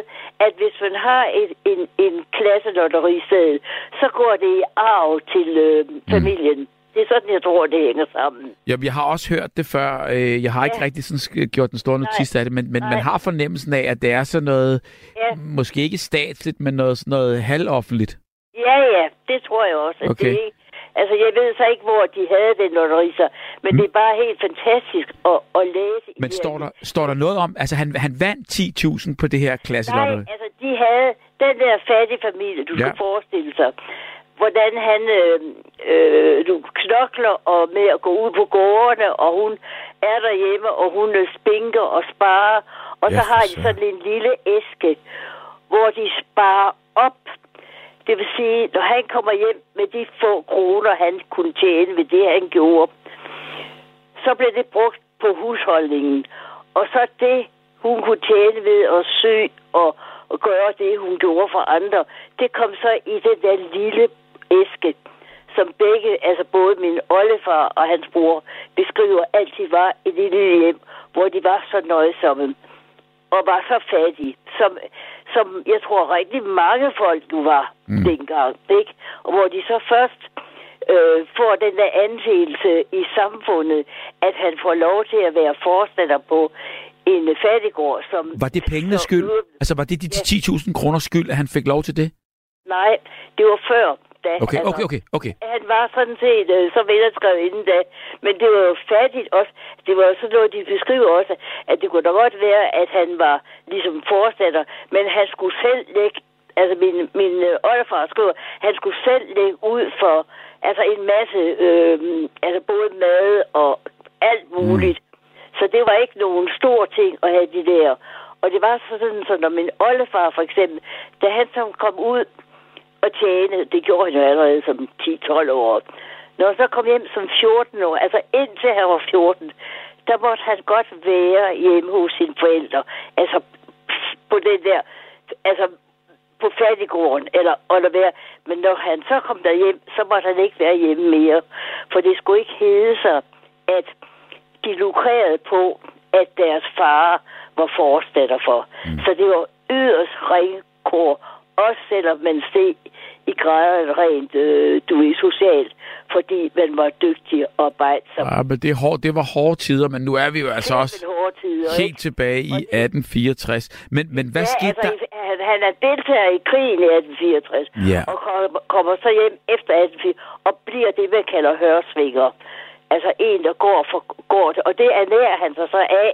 at hvis man har et, en, en klasselotteriseddel, så går det i arv til øh, familien. Mm. Det er sådan, jeg tror, det hænger sammen.
Jamen, jeg har også hørt det før. Øh, Jeg har ikke
Ja.
rigtig sådan gjort den store notits af det, men, men man har fornemmelsen af, at det er sådan noget,
Ja.
måske ikke statsligt, men noget, sådan noget halvoffentligt.
Ja, ja, det tror jeg også. At
Okay.
det, Altså, jeg ved så ikke, hvor de havde den lotteri, så, men mm. det er bare helt fantastisk at, at læse.
Men står der, står der noget om, altså han, han vandt 10.000 på det her klasselotteri?
Nej, altså de havde den der fattige familie, du ja. skal forestille sig, hvordan han øh, øh, du knokler og med at gå ud på gårdene, og hun er derhjemme, og hun øh, spinker og sparer, og ja, så har de sådan en lille æske, hvor de sparer op det vil sige, når han kommer hjem med de få kroner, han kunne tjene ved det, han gjorde, så bliver det brugt på husholdningen. Og så det, hun kunne tjene ved at sy og, og gøre det, hun gjorde for andre, det kom så i den der lille æske, som begge, altså både min oldefar og hans bror, beskriver altid var et lille hjem, hvor de var så nøjsomme og var så fattige, som, som jeg tror rigtig mange folk nu var mm. dengang, ikke? Og hvor de så først øh, får den der anseelse i samfundet, at han får lov til at være forstander på en fattigård, som...
Var det pengenes skyld? Altså, var det de 10.000 kroner skyld, at han fik lov til det?
Nej, det var før da.
Okay, altså, okay, okay, okay.
Han var sådan set øh, så velskrevet inden da, men det var jo fattigt også. Det var sådan noget, de beskriver også, at det kunne da godt være, at han var ligesom forstander, men han skulle selv lægge, altså min, min øh, oldefar skriver, han skulle selv lægge ud for altså en masse, øh, altså både mad og alt muligt. Mm. Så det var ikke nogen stor ting at have de der. Og det var sådan, så når min oldefar for eksempel, da han så kom ud at tjene. Det gjorde han jo allerede som 10-12 år. Når han så kom hjem som 14 år, altså indtil han var 14, der måtte han godt være hjemme hos sine forældre. Altså på den der, altså på fattigården, eller eller være. Men når han så kom der hjem, så måtte han ikke være hjemme mere. For det skulle ikke hedde sig, at de lukrerede på, at deres far var forstatter for. Mm. Så det var yderst ringkår også selvom man steg i graden rent, øh, du er socialt, fordi man var dygtig og arbejdsom.
Ja, men det, er hård, det var hårde tider, men nu er vi jo altså også
tider,
helt ikke? tilbage i 1864. Men, men hvad
ja,
skete
altså,
der?
Han, han er deltager i krigen i 1864,
ja.
og kommer, kommer så hjem efter 1864, og bliver det, man kalder hørsvinger. Altså en, der går for det. Og det ernærer han sig så af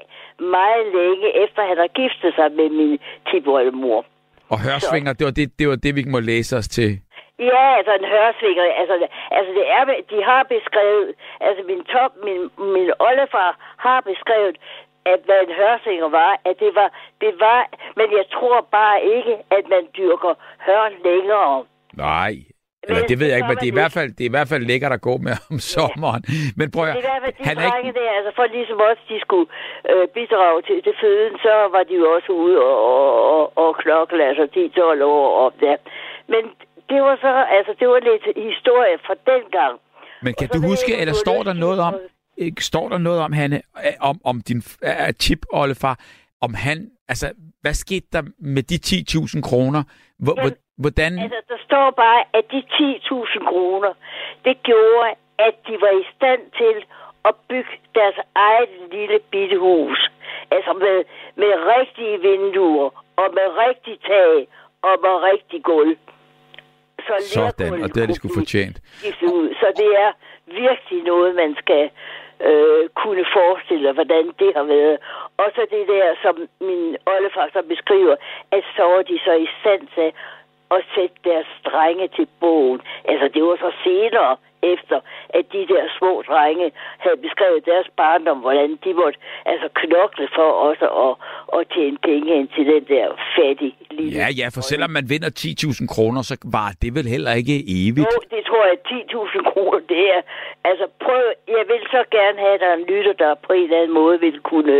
meget længe, efter han har giftet sig med min tipolde
og hørsvinger, det var det, det var det, vi må læse os til.
Ja, altså en hørsvinger, altså, altså det er, de har beskrevet, altså min top, min, min oldefar har beskrevet, at hvad en hørsvinger var, at det var, det var, men jeg tror bare ikke, at man dyrker hørn længere.
Nej, eller det ved jeg ikke, men det er, i hvert fald, det er i hvert fald lækkert at gå med om sommeren. Ja. Men prøv at,
det er i hvert fald de han drenge ikke... der, altså for ligesom også de skulle øh, bidrage til, til føden, så var de jo også ude og, og, og klokle, altså 10-12 år op der. Men det var så, altså det var lidt historie fra den gang.
Men kan du huske, eller står der noget om, står der noget om, Hanne, om, om din uh, tip, Ollefar, om han, altså, hvad skete der med de 10.000 kroner? Hvor,
Jamen,
hvordan...
Altså, der står bare, at de 10.000 kroner, det gjorde, at de var i stand til at bygge deres eget lille bitte hus. Altså med, med rigtige vinduer, og med rigtig tag, og med rigtig gulv.
Så Sådan, og det er de skulle fortjent.
Ud. Så det er virkelig noget, man skal øh, kunne forestille sig, hvordan det har været. Og så det der, som min oldefar så beskriver, at så var de så i stand til og sætte deres drenge til bogen. Altså, det var så senere efter, at de der små drenge havde beskrevet deres barndom, hvordan de måtte altså knokle for også at, at tjene penge ind til den der fattige lille...
Ja, ja, for selvom man vinder 10.000 kroner, så var det vel heller ikke evigt.
Jo, det tror jeg, 10.000 kroner, det er... Altså, prøv... Jeg vil så gerne have, at der er en lytter, der på en eller anden måde vil kunne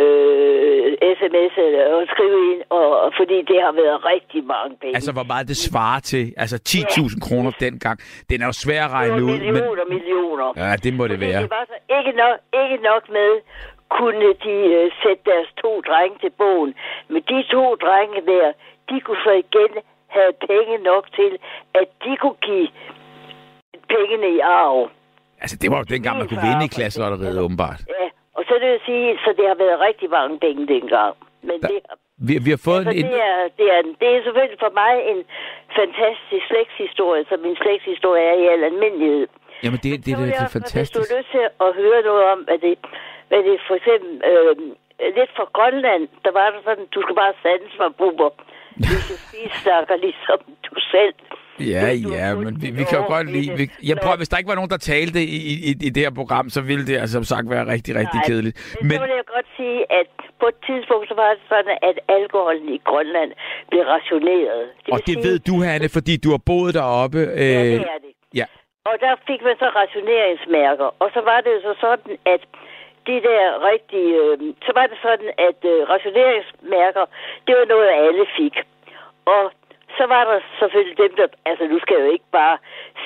øh, sms og skrive ind, og, fordi det har været rigtig mange penge.
Altså, hvor meget det svarer til? Altså, 10.000 ja. kroner dengang. Den er jo svær at regne ud.
Millioner, men... millioner.
Ja, det må det være.
Det var så ikke nok, ikke nok med, kunne de uh, sætte deres to drenge til bogen. Men de to drenge der, de kunne så igen have penge nok til, at de kunne give pengene i arv.
Altså, det var jo dengang, man kunne vinde i klasselotteriet, åbenbart.
Ja, og så det vil sige, så det har været rigtig mange penge dengang. Men
der,
det,
Vi, vi har fået
Altså,
en...
det, er, det, er, det er selvfølgelig for mig en fantastisk slægtshistorie, som min slægtshistorie er i al almindelighed.
Jamen, det, det, det, det er fantastisk.
Hvis du er nødt til at høre noget om, hvad det, hvad det for eksempel... Øh, lidt fra Grønland, der var der sådan, du skal bare sanse mig, buber. Hvis du snakker ligesom du selv.
Ja,
Du har
ja, men vi, vi kan jo godt lide...
det.
Vi, jeg prøver, hvis der ikke var nogen, der talte i, i, i- i det her program, så ville det altså som sagt være rigtig, rigtig
Nej,
kedeligt.
Men,
Men
så vil jeg godt sige, at på et tidspunkt, så var det sådan, at alkoholen i Grønland blev rationeret.
og
vil
det
sige-
ved du, Hanne, fordi du har boet deroppe.
Ja,
Øh,
det er det.
ja.
Og der fik man så rationeringsmærker. Og så var det jo så sådan, at de der rigtige... Øh, så var det sådan, at øh, rationeringsmærker, det var noget, alle fik. Og så var der selvfølgelig dem, der... Altså, nu skal jeg jo ikke bare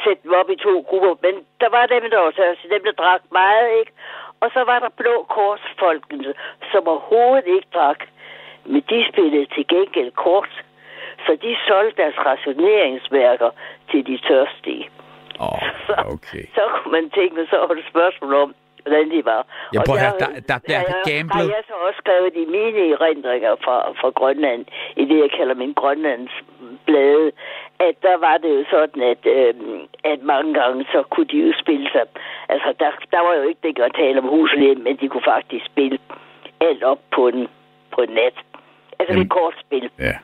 sætte dem op i to grupper, men der var dem, der var tørste, dem, der drak meget, ikke? Og så var der blå korsfolkene, som overhovedet ikke drak. Men de spillede til gengæld kort. Så de solgte deres rationeringsmærker til de tørstige. Så,
okay.
så kunne man tænke, så var det et spørgsmål om, hvordan de var.
Ja,
Og
prøv at
der-
høre, der- der bliver
jeg-
gamblet.
Har jeg så også skrevet i mine erindringer fra, fra Grønland, i det, jeg kalder min Grønlands blade, at der var det jo sådan, at, øh, at mange gange, så kunne de jo spille sig. Altså, der, der var jo ikke det at tale om huslæm, men de kunne faktisk spille alt op på en, på en nat. Altså, det er kortspil.
Ja.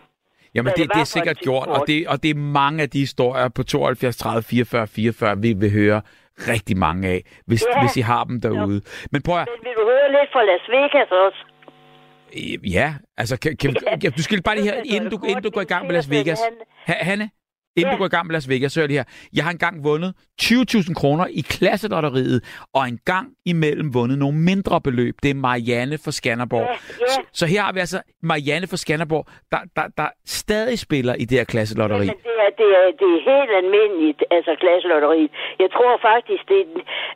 Jamen,
Men
det,
det
det er sikkert gjort, og det, og det er mange af de historier på 72, 30, 44, 44, vi vil høre rigtig mange af, hvis,
Ja.
hvis I har dem derude. Men prøv at,
Men vil du høre lidt fra Las Vegas også?
ja, altså, kan, kan,
Ja.
du skal bare lige her, inden du, inden du går i gang med Las Vegas.
han-
Ha, Hanne, inden
Ja.
du går i gang med Las Vegas, så er det her. Jeg har engang vundet 20.000 kroner i klasselotteriet, og engang imellem vundet nogle mindre beløb. Det er Marianne fra Skanderborg.
Ja, ja.
Så, så her har vi altså Marianne fra Skanderborg, der, der, der stadig spiller i det her klasselotteri.
Men det er, det, er, det er helt almindeligt, altså klasselotteriet. Jeg tror faktisk, det er,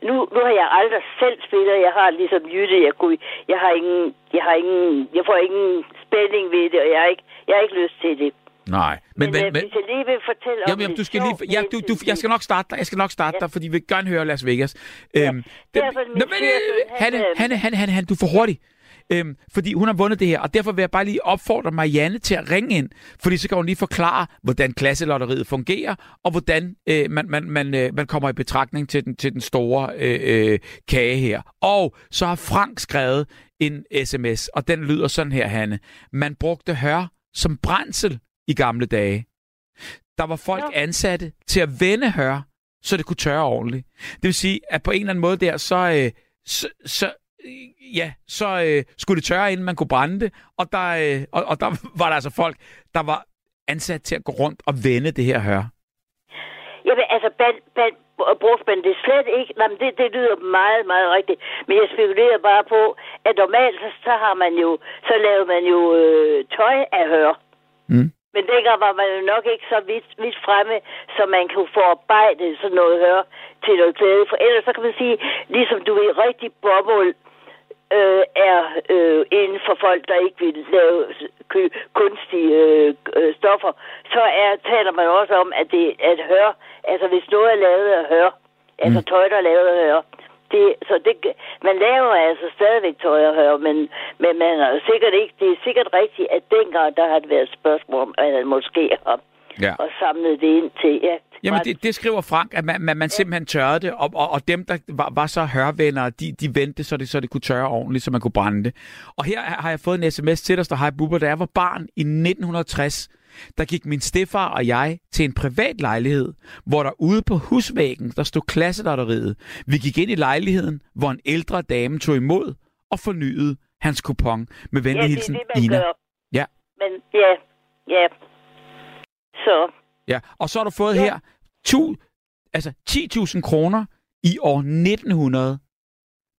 nu, nu har jeg aldrig selv spillet. Jeg har ligesom Jytte, jeg, kunne, jeg har ingen, jeg har ingen, jeg får ingen spænding ved det, og jeg har ikke, jeg har ikke lyst til det.
Nej, men,
Men,
men,
hvis jeg lige vil fortælle om
jamen, jamen,
et
du skal lige, ja, du, du, jeg skal nok starte dig. Jeg skal nok starte
Ja.
dig, fordi vi vil gerne høre Las Vegas. Øhm,
derfor min
Nå, men, øh,
han,
Hanne, Hanne, Hanne, Hanne, Hanne, du er for hurtig. Øhm, fordi hun har vundet det her, og derfor vil jeg bare lige opfordre Marianne til at ringe ind, fordi så kan hun lige forklare, hvordan klasselotteriet fungerer, og hvordan øh, man, man, man, øh, man kommer i betragtning til den, til den store øh, øh, kage her. Og så har Frank skrevet en sms, og den lyder sådan her, Hanne. Man brugte hør som brændsel i gamle dage. Der var folk
Nå.
ansatte til at vende hør, så det kunne tørre ordentligt. Det vil sige, at på en eller anden måde der, så, øh, så, så øh, ja, så øh, skulle det tørre, inden man kunne brænde det. Og der, øh, og, og der var der altså folk, der var ansat til at gå rundt og vende det her hør.
Jamen, altså, band, band, brugte man det slet ikke. Nej, men det, det lyder meget, meget rigtigt. Men jeg spekulerer bare på, at normalt, så, så har man jo, så laver man jo øh, tøj af hør.
Mm.
Men dengang var man jo nok ikke så vidt, vidt fremme, så man kunne forarbejde sådan noget hør til noget glæde. For ellers så kan man sige, ligesom du ved, rigtig bomuld øh, er øh, inden for folk, der ikke vil lave kunstige øh, øh, stoffer, så er, taler man også om, at det at hør, altså hvis noget er lavet af hør, altså tøj, der er lavet af hør, det, så det, man laver altså stadigvæk tøj og hør, men, men man er sikkert ikke, det er sikkert rigtigt, at dengang der har det været et spørgsmål om, at man måske har
Ja.
og samlet det ind til, ja.
Jamen, det, det skriver Frank, at man, man, man simpelthen tørrede det, og, og, og dem, der var, var så hørvenner, de, de vendte, så det, så det kunne tørre ordentligt, så man kunne brænde det. Og her har jeg fået en sms til dig, der hej Bubber, da jeg var barn i 1960, der gik min stefar og jeg til en privat lejlighed, hvor der ude på husvæggen, der stod klasselotteriet. Vi gik ind i lejligheden, hvor en ældre dame tog imod og fornyede hans kupon med
ja,
venlig
det er
hilsen,
det, man
Ina.
gør.
Ja.
Men ja, ja. Så,
Ja, og så har du fået
Ja.
her tu, altså 10.000 kroner i år 1900.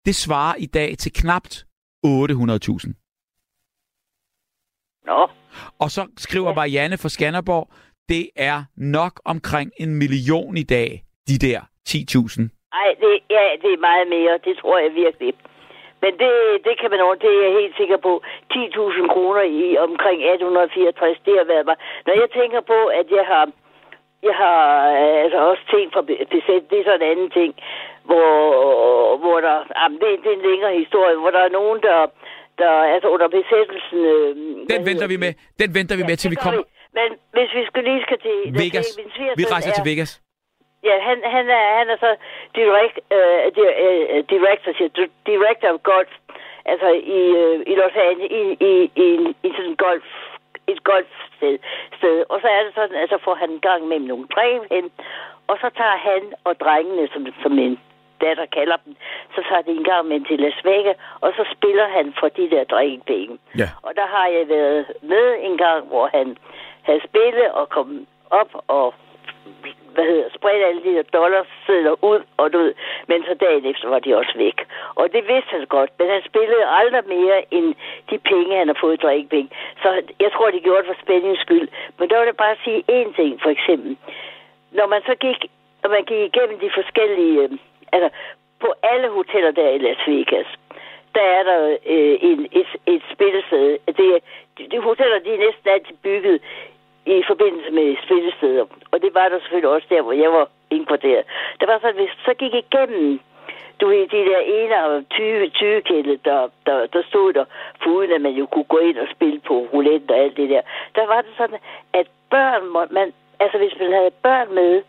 Det svarer i dag til knapt 800.000.
nå.
Og så skriver
Ja.
Marianne fra Skanderborg, det er nok omkring en million i dag, de der 10.000.
Ej, det, ja, det er meget mere. Det tror jeg virkelig. Men det, det kan man over, det er jeg helt sikker på. 10.000 kroner i omkring 1864, det har været mig. Når jeg tænker på, at jeg har, jeg har øh, altså også ting fra BZ, det er sådan en anden ting, hvor, hvor der, jamen det, det er en længere historie, hvor der er nogen, der, der altså under besættelsen... Øh,
Den venter vi med. Den venter vi med, til vi kommer.
vi. Men hvis vi skal lige skal til...
Vegas.
Min svigersøn
Vi rejser
er,
til Vegas.
Ja, han, han, er, han er så direct, uh, di, uh, director, siger, du- director of golf, altså i, uh, i Los Angeles, i, i, i, i sådan en golf, et golfsted. Sted. Og så er det sådan, at så får han en gang med nogle drenge hen, og så tager han og drengene, som, som min datter kalder dem, så tager de en gang med til Las Vegas, og så spiller han for de der drengepenge.
Ja.
Og der har jeg været med en gang, hvor han havde spillet og kom op og hvad hedder, spredt alle de der dollars sidder ud, og ved, men så dagen efter var de også væk. Og det vidste han godt, men han spillede aldrig mere end de penge, han har fået i drikkepenge. Så jeg tror, de gjorde det for spændings skyld. Men der vil jeg bare sige én ting, for eksempel. Når man så gik, når man gik igennem de forskellige, øh, altså på alle hoteller der i Las Vegas, der er der øh, en, et, et spillested. Det, er- de, de hoteller, de er næsten altid bygget i forbindelse med spillesteder. Og det var der selvfølgelig også der, hvor jeg var indkvarteret. Der var så, hvis så gik igennem, du ved, de der 21 20 der, der, der stod der, foruden at man jo kunne gå ind og spille på roulette og alt det der. Der var det sådan, at børn måtte man, altså hvis man havde børn med,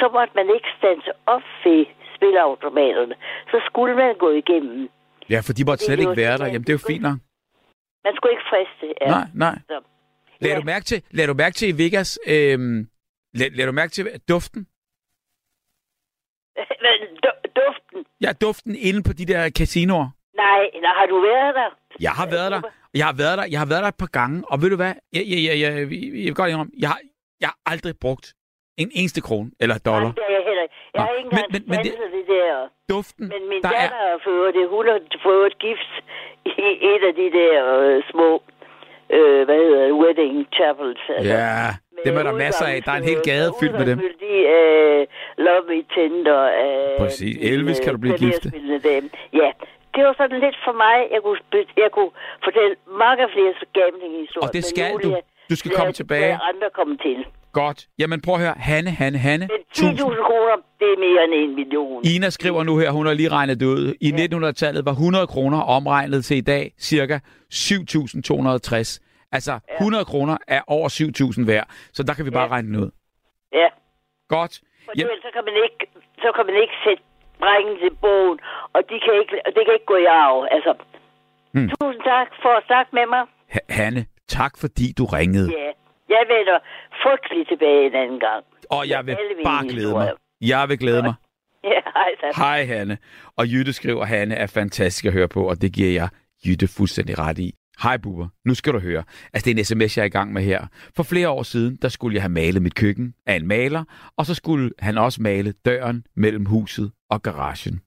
så måtte man ikke standse op ved spilleautomaterne. Så skulle man gå igennem.
Ja, for de måtte
Det
slet ikke være der. Jamen, det er jo fint nok.
Man skulle ikke friste. Ja.
Nej, nej.
Så.
Lad
Ja.
du mærke til, lad du mærke til i Vegas, øhm, lad, lad du mærke til duften?
Duften?
Ja, duften inde på de der casinoer.
Nej, nej, har du været der?
Jeg har været der. Jeg har været der. Jeg har været der et par gange. Og ved du hvad? Jeg, jeg, jeg, jeg, jeg, jeg vil godt indrømme, jeg har, jeg har aldrig brugt en eneste krone eller dollar.
Nej, det heller ikke. Jeg
Nå,
har ikke engang
men- men det-
det... der.
Duften,
Men min
der
datter
er...
har fået det. Hun har fået et gift i et af de der øh, små, øh, hvad hedder det, wedding chapels. Altså,
Ja, dem er der masser af. Der er en hel gade fyldt med dem.
De øh, Love Me Tender. Øh,
Præcis. Elvis kan du blive gift.
Ja, det var sådan lidt for mig. Jeg kunne, jeg kunne fortælle mange flere gambling-historier.
Og det skal du. Du skal komme tilbage.
andre komme til.
Godt. Jamen prøv at høre. Hanne, Hanne, Hanne.
Men
1000.
10.000 kroner, det er mere end en million.
Ina skriver nu her, hun har lige regnet det ud. I 1900-tallet var 100 kroner omregnet til i dag cirka 7.260. Altså 100 kroner er over 7.000 værd, så der kan vi bare
Ja.
regne den ud.
Ja.
Godt.
For
Ja.
ja. så kan man ikke, så kan man ikke sætte drengen til bogen, og de kan ikke, og det kan ikke gå i arv. Altså,
Hmm.
tusind tak for at snakke med mig.
Ha- Hanne, tak fordi du ringede.
Ja, jeg vender frygteligt tilbage en anden gang.
Og jeg vil bare glæde mig. Jeg vil glæde mig.
Ja, hej så.
Hej Hanne. Og Jytte skriver, Hanne er fantastisk at høre på, og det giver jeg Jytte fuldstændig ret i. Hej Bubber, nu skal du høre. Altså det er en sms, jeg er i gang med her. For flere år siden, der skulle jeg have malet mit køkken af en maler, og så skulle han også male døren mellem huset og garagen.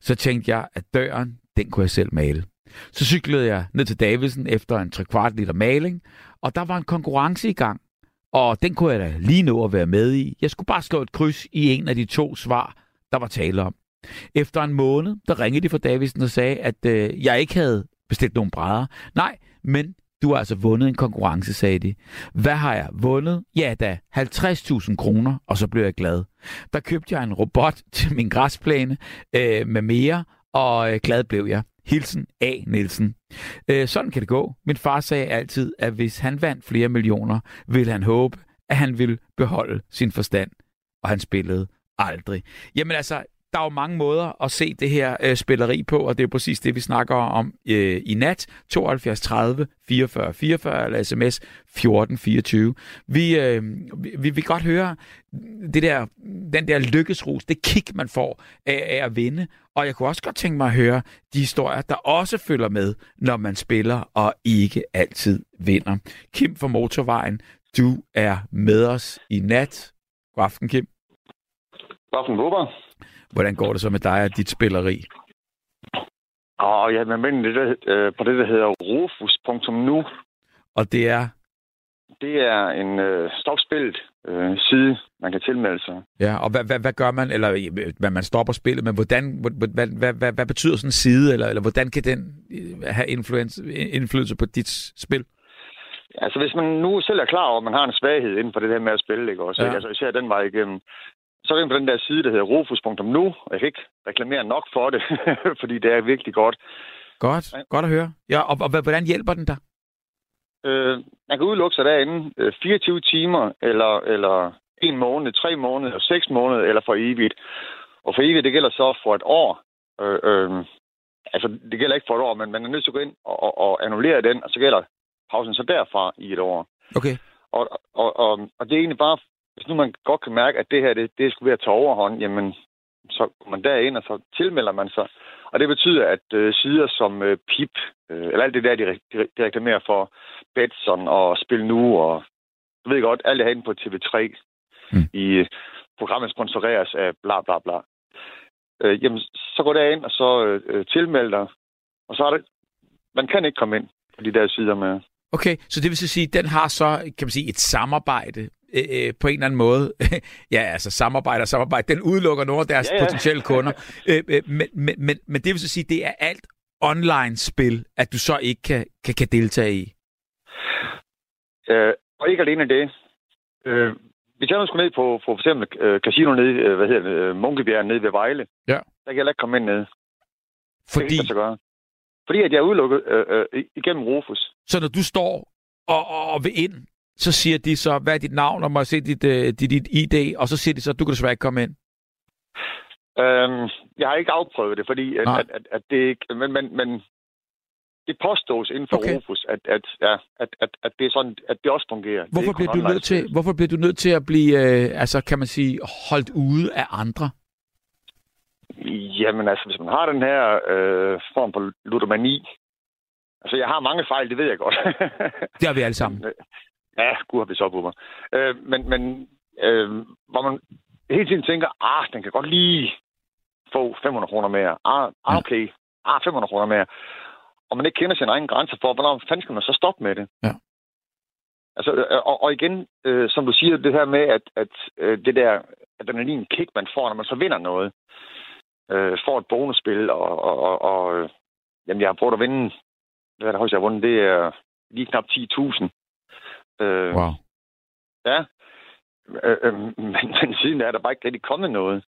Så tænkte jeg, at døren, den kunne jeg selv male. Så cyklede jeg ned til Davidsen efter en 3 kvart liter maling, og der var en konkurrence i gang. Og den kunne jeg da lige nå at være med i. Jeg skulle bare slå et kryds i en af de to svar, der var tale om. Efter en måned, der ringede de fra Davidsen og sagde, at øh, jeg ikke havde bestilt nogen brædder. Nej, men du har altså vundet en konkurrence, sagde de. Hvad har jeg vundet? Ja da, 50.000 kroner, og så blev jeg glad. Der købte jeg en robot til min græsplæne øh, med mere, og øh, glad blev jeg. Hilsen A. Nielsen. Øh, sådan kan det gå. Min far sagde altid, at hvis han vandt flere millioner, ville han håbe, at han ville beholde sin forstand. Og han spillede aldrig. Jamen altså, der er jo mange måder at se det her øh, spilleri på, og det er jo præcis det, vi snakker om øh, i nat. 72 30 44 44 eller sms 14 24. Vi, øh, vi, vi vil godt høre det der, den der lykkesrus, det kick, man får af, af at vinde. Og jeg kunne også godt tænke mig at høre de historier, der også følger med, når man spiller og ikke altid vinder. Kim fra Motorvejen, du er med os i nat. God aften, Kim.
God aften, Bubber.
Hvordan går det så med dig og dit spilleri?
Og ja, men det der, øh, på det, der hedder Rufus.nu.
Og det er,
Det er en øh, stopspillet øh, side, man kan tilmelde sig.
ja, og hvad, hvad, hvad gør man, eller hvad man stopper spillet, men hvordan, hvad, hvad, hvad, hvad, betyder sådan en side, eller, eller hvordan kan den øh, have influence, indflydelse på dit spil?
Altså, hvis man nu selv er klar over, at man har en svaghed inden for det der med at spille, ikke også?
Ja.
Ja. Altså, især den vej igennem. Så er det på den der side, der hedder rufus.nu, og jeg kan ikke reklamere nok for det, fordi det er virkelig godt.
Godt,
Ja.
godt at høre. Ja, og, og hvordan hjælper den dig?
Øh, man kan udelukke sig derinde øh, 24 timer, eller, eller en måned, tre måneder, seks måneder, eller for evigt. Og for evigt, det gælder så for et år. Øh, øh, altså, det gælder ikke for et år, men man er nødt til at gå ind og, og, og annullere den, og så gælder pausen så derfra i et år.
Okay.
Og, og, og, og det er egentlig bare, hvis nu man godt kan mærke, at det her, det, det skulle ved at tage overhånd, jamen, så går man derind, og så tilmelder man sig. Og det betyder, at øh, sider som øh, PIP, øh, eller alt det der, de, de, de reklamerer for, Betson og Spil Nu, og du ved godt, alt det herinde på TV3,
Mm.
i øh, programmet sponsoreres af bla bla bla. Øh, jamen, så går derind, og så øh, øh, tilmelder, og så er det, man kan ikke komme ind på de der sider med.
Okay, så det vil så sige, at den har så, kan man sige, et samarbejde øh, øh, på en eller anden måde. ja, altså samarbejde og samarbejde. Den udelukker nogle af deres ja,
Ja,
potentielle kunder. øh, øh, men, men, men, men det vil så sige, det er alt online-spil, at du så ikke kan, kan, kan deltage i.
Øh, og ikke alene det. Øh, hvis jeg nu skulle ned på, på for eksempel øh, casino nede, øh, hvad hedder det, øh, Munkebjerg nede ved Vejle,
Ja.
der kan jeg ikke komme ind ned.
Fordi,
Det kan. Fordi at jeg er udelukket øh, øh, igennem Rufus.
så når du står og, og, og vil ind, så siger de så, hvad er dit navn, og må jeg se dit, øh, dit, dit ID, og så siger de så, du kan desværre ikke komme ind.
Øhm, jeg har ikke afprøvet det, fordi at,
Nej.
at, at, at det ikke... Men, men, men det påstås inden for
Okay.
Rufus, at, at, ja, at, at, at, det er sådan, at det også fungerer. Er
Hvorfor bliver, du nødt til, hvorfor bliver du nødt til at blive, øh, altså kan man sige, holdt ude af andre?
Jamen altså, hvis man har den her øh, form for ludomani... Altså, jeg har mange fejl, det ved jeg godt.
Det har vi alle sammen.
Øh, Ja, gud har vi så på mig. Øh, men men øh, hvor man hele tiden tænker, ah, den kan godt lige få 500 kroner mere. Ah, ah okay. Ah, 500 kroner mere. Og man ikke kender sin egen grænse for, hvornår fanden skal man så stoppe med det?
Ja.
Altså, øh, og, og igen, øh, som du siger, det her med, at, at øh, det der adrenalin kick, man får, når man så vinder noget, øh, får et bonusspil, og, og, og, og øh, jamen, jeg har prøvet at vinde, hvad er det højst, jeg har vundet, det er lige knap 10.000. Øh,
Wow.
Ja. Øh, øh, men, men siden er der bare ikke rigtig kommet noget.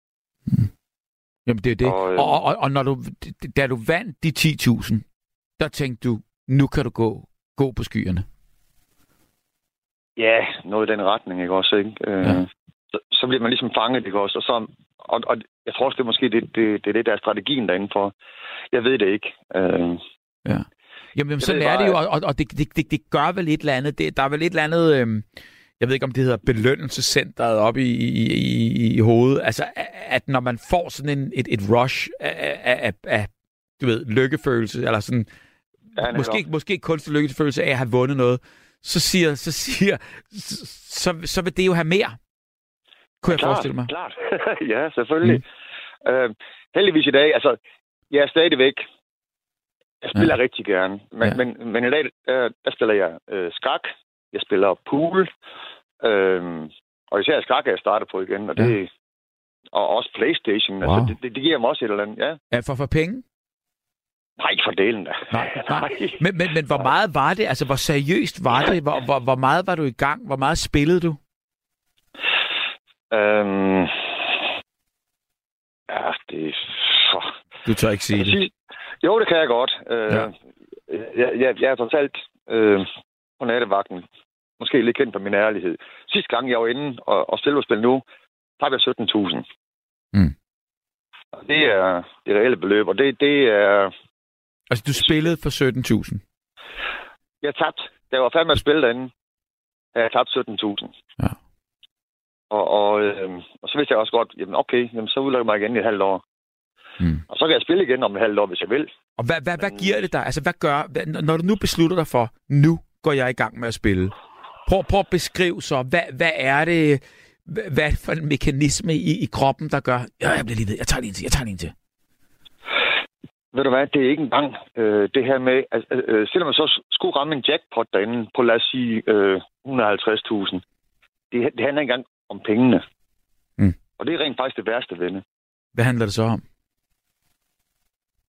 Jamen, det er det. Og,
Og, øh,
og, og, og når du, da du vandt de 10.000, der tænkte du, nu kan du gå, gå på skyerne.
Ja, noget i den retning, ikke også, ikke? Øh,
Ja.
så, så bliver man ligesom fanget, ikke også? Og, så, og, og jeg tror også, det er måske det, det, det, er det, der er strategien derinde for. Jeg ved det ikke. Øh,
Ja. Jamen, jamen sådan
ved
er
bare,
det jo, og, og- det, det, det, det gør vel et eller andet. Det, der er vel et eller andet, øhm, jeg ved ikke, om det hedder belønnelsescenteret op i, i, i, i hovedet. Altså, at når man får sådan en, et, et rush af, af, af, du ved, lykkefølelse, eller sådan,
ja,
måske, måske kunstig lykkefølelse af at have vundet noget, så siger, så siger, så, så, så vil det jo have mere, kunne jeg
klart,
forestille mig.
Klart, ja, selvfølgelig. Mm. Øh, heldigvis i dag, altså, jeg er stadigvæk, jeg spiller ja. rigtig gerne, men,
Ja.
ja. men, men i dag, der, der spiller jeg øh, skak, jeg spiller pool, øh, og især skak er jeg startet på igen, og det og også Playstation,
Wow.
altså, det, det, det giver mig også et eller andet, ja.
Ja, for for penge?
Nej, for delen da.
Nej, nej. Men, men, men hvor meget var det? Altså, hvor seriøst var det? Hvor, hvor, hvor meget var du i gang? Hvor meget spillede du?
Øhm, ja, det er...
Du tør ikke sige det.
Jo, det kan jeg godt. Øh,
Ja.
jeg, jeg, jeg er trods alt øh, på nattevagten. Måske lidt kendt for min ærlighed. Sidste gang, jeg var inde og, og spille nu, tabte jeg 17.000.
Mm.
Og Det er det reelle beløb, og det, det er...
Altså, du spillede for 17.000.
Jeg tabt. Da jeg var færdig med at spille derinde, havde jeg tabt 17.000.
Ja.
Og, og, øh, og så vidste jeg også godt, jamen okay, jamen, så udelukker jeg mig igen i et halvt år.
Mm.
Og så kan jeg spille igen om et halvt år, hvis jeg vil.
Og hvad, hvad, hvad
Men-
giver det dig? Altså, hvad gør... Hvad, når du nu beslutter dig for, nu går jeg i gang med at spille. Prøv, prøv at beskrive så, hvad, hvad er det... Hvad hvad er det for en mekanisme i, i kroppen, der gør... Ja, jeg bliver lige ved. Jeg tager lige en til. Jeg tager lige en til.
Ved du hvad, det er ikke engang øh, det her med, at øh, selvom man så skulle ramme en jackpot derinde på, lad os sige, øh, 150.000, det, det handler ikke engang om pengene.
Mm.
Og det er rent faktisk det værste ved det.
Hvad handler det så om?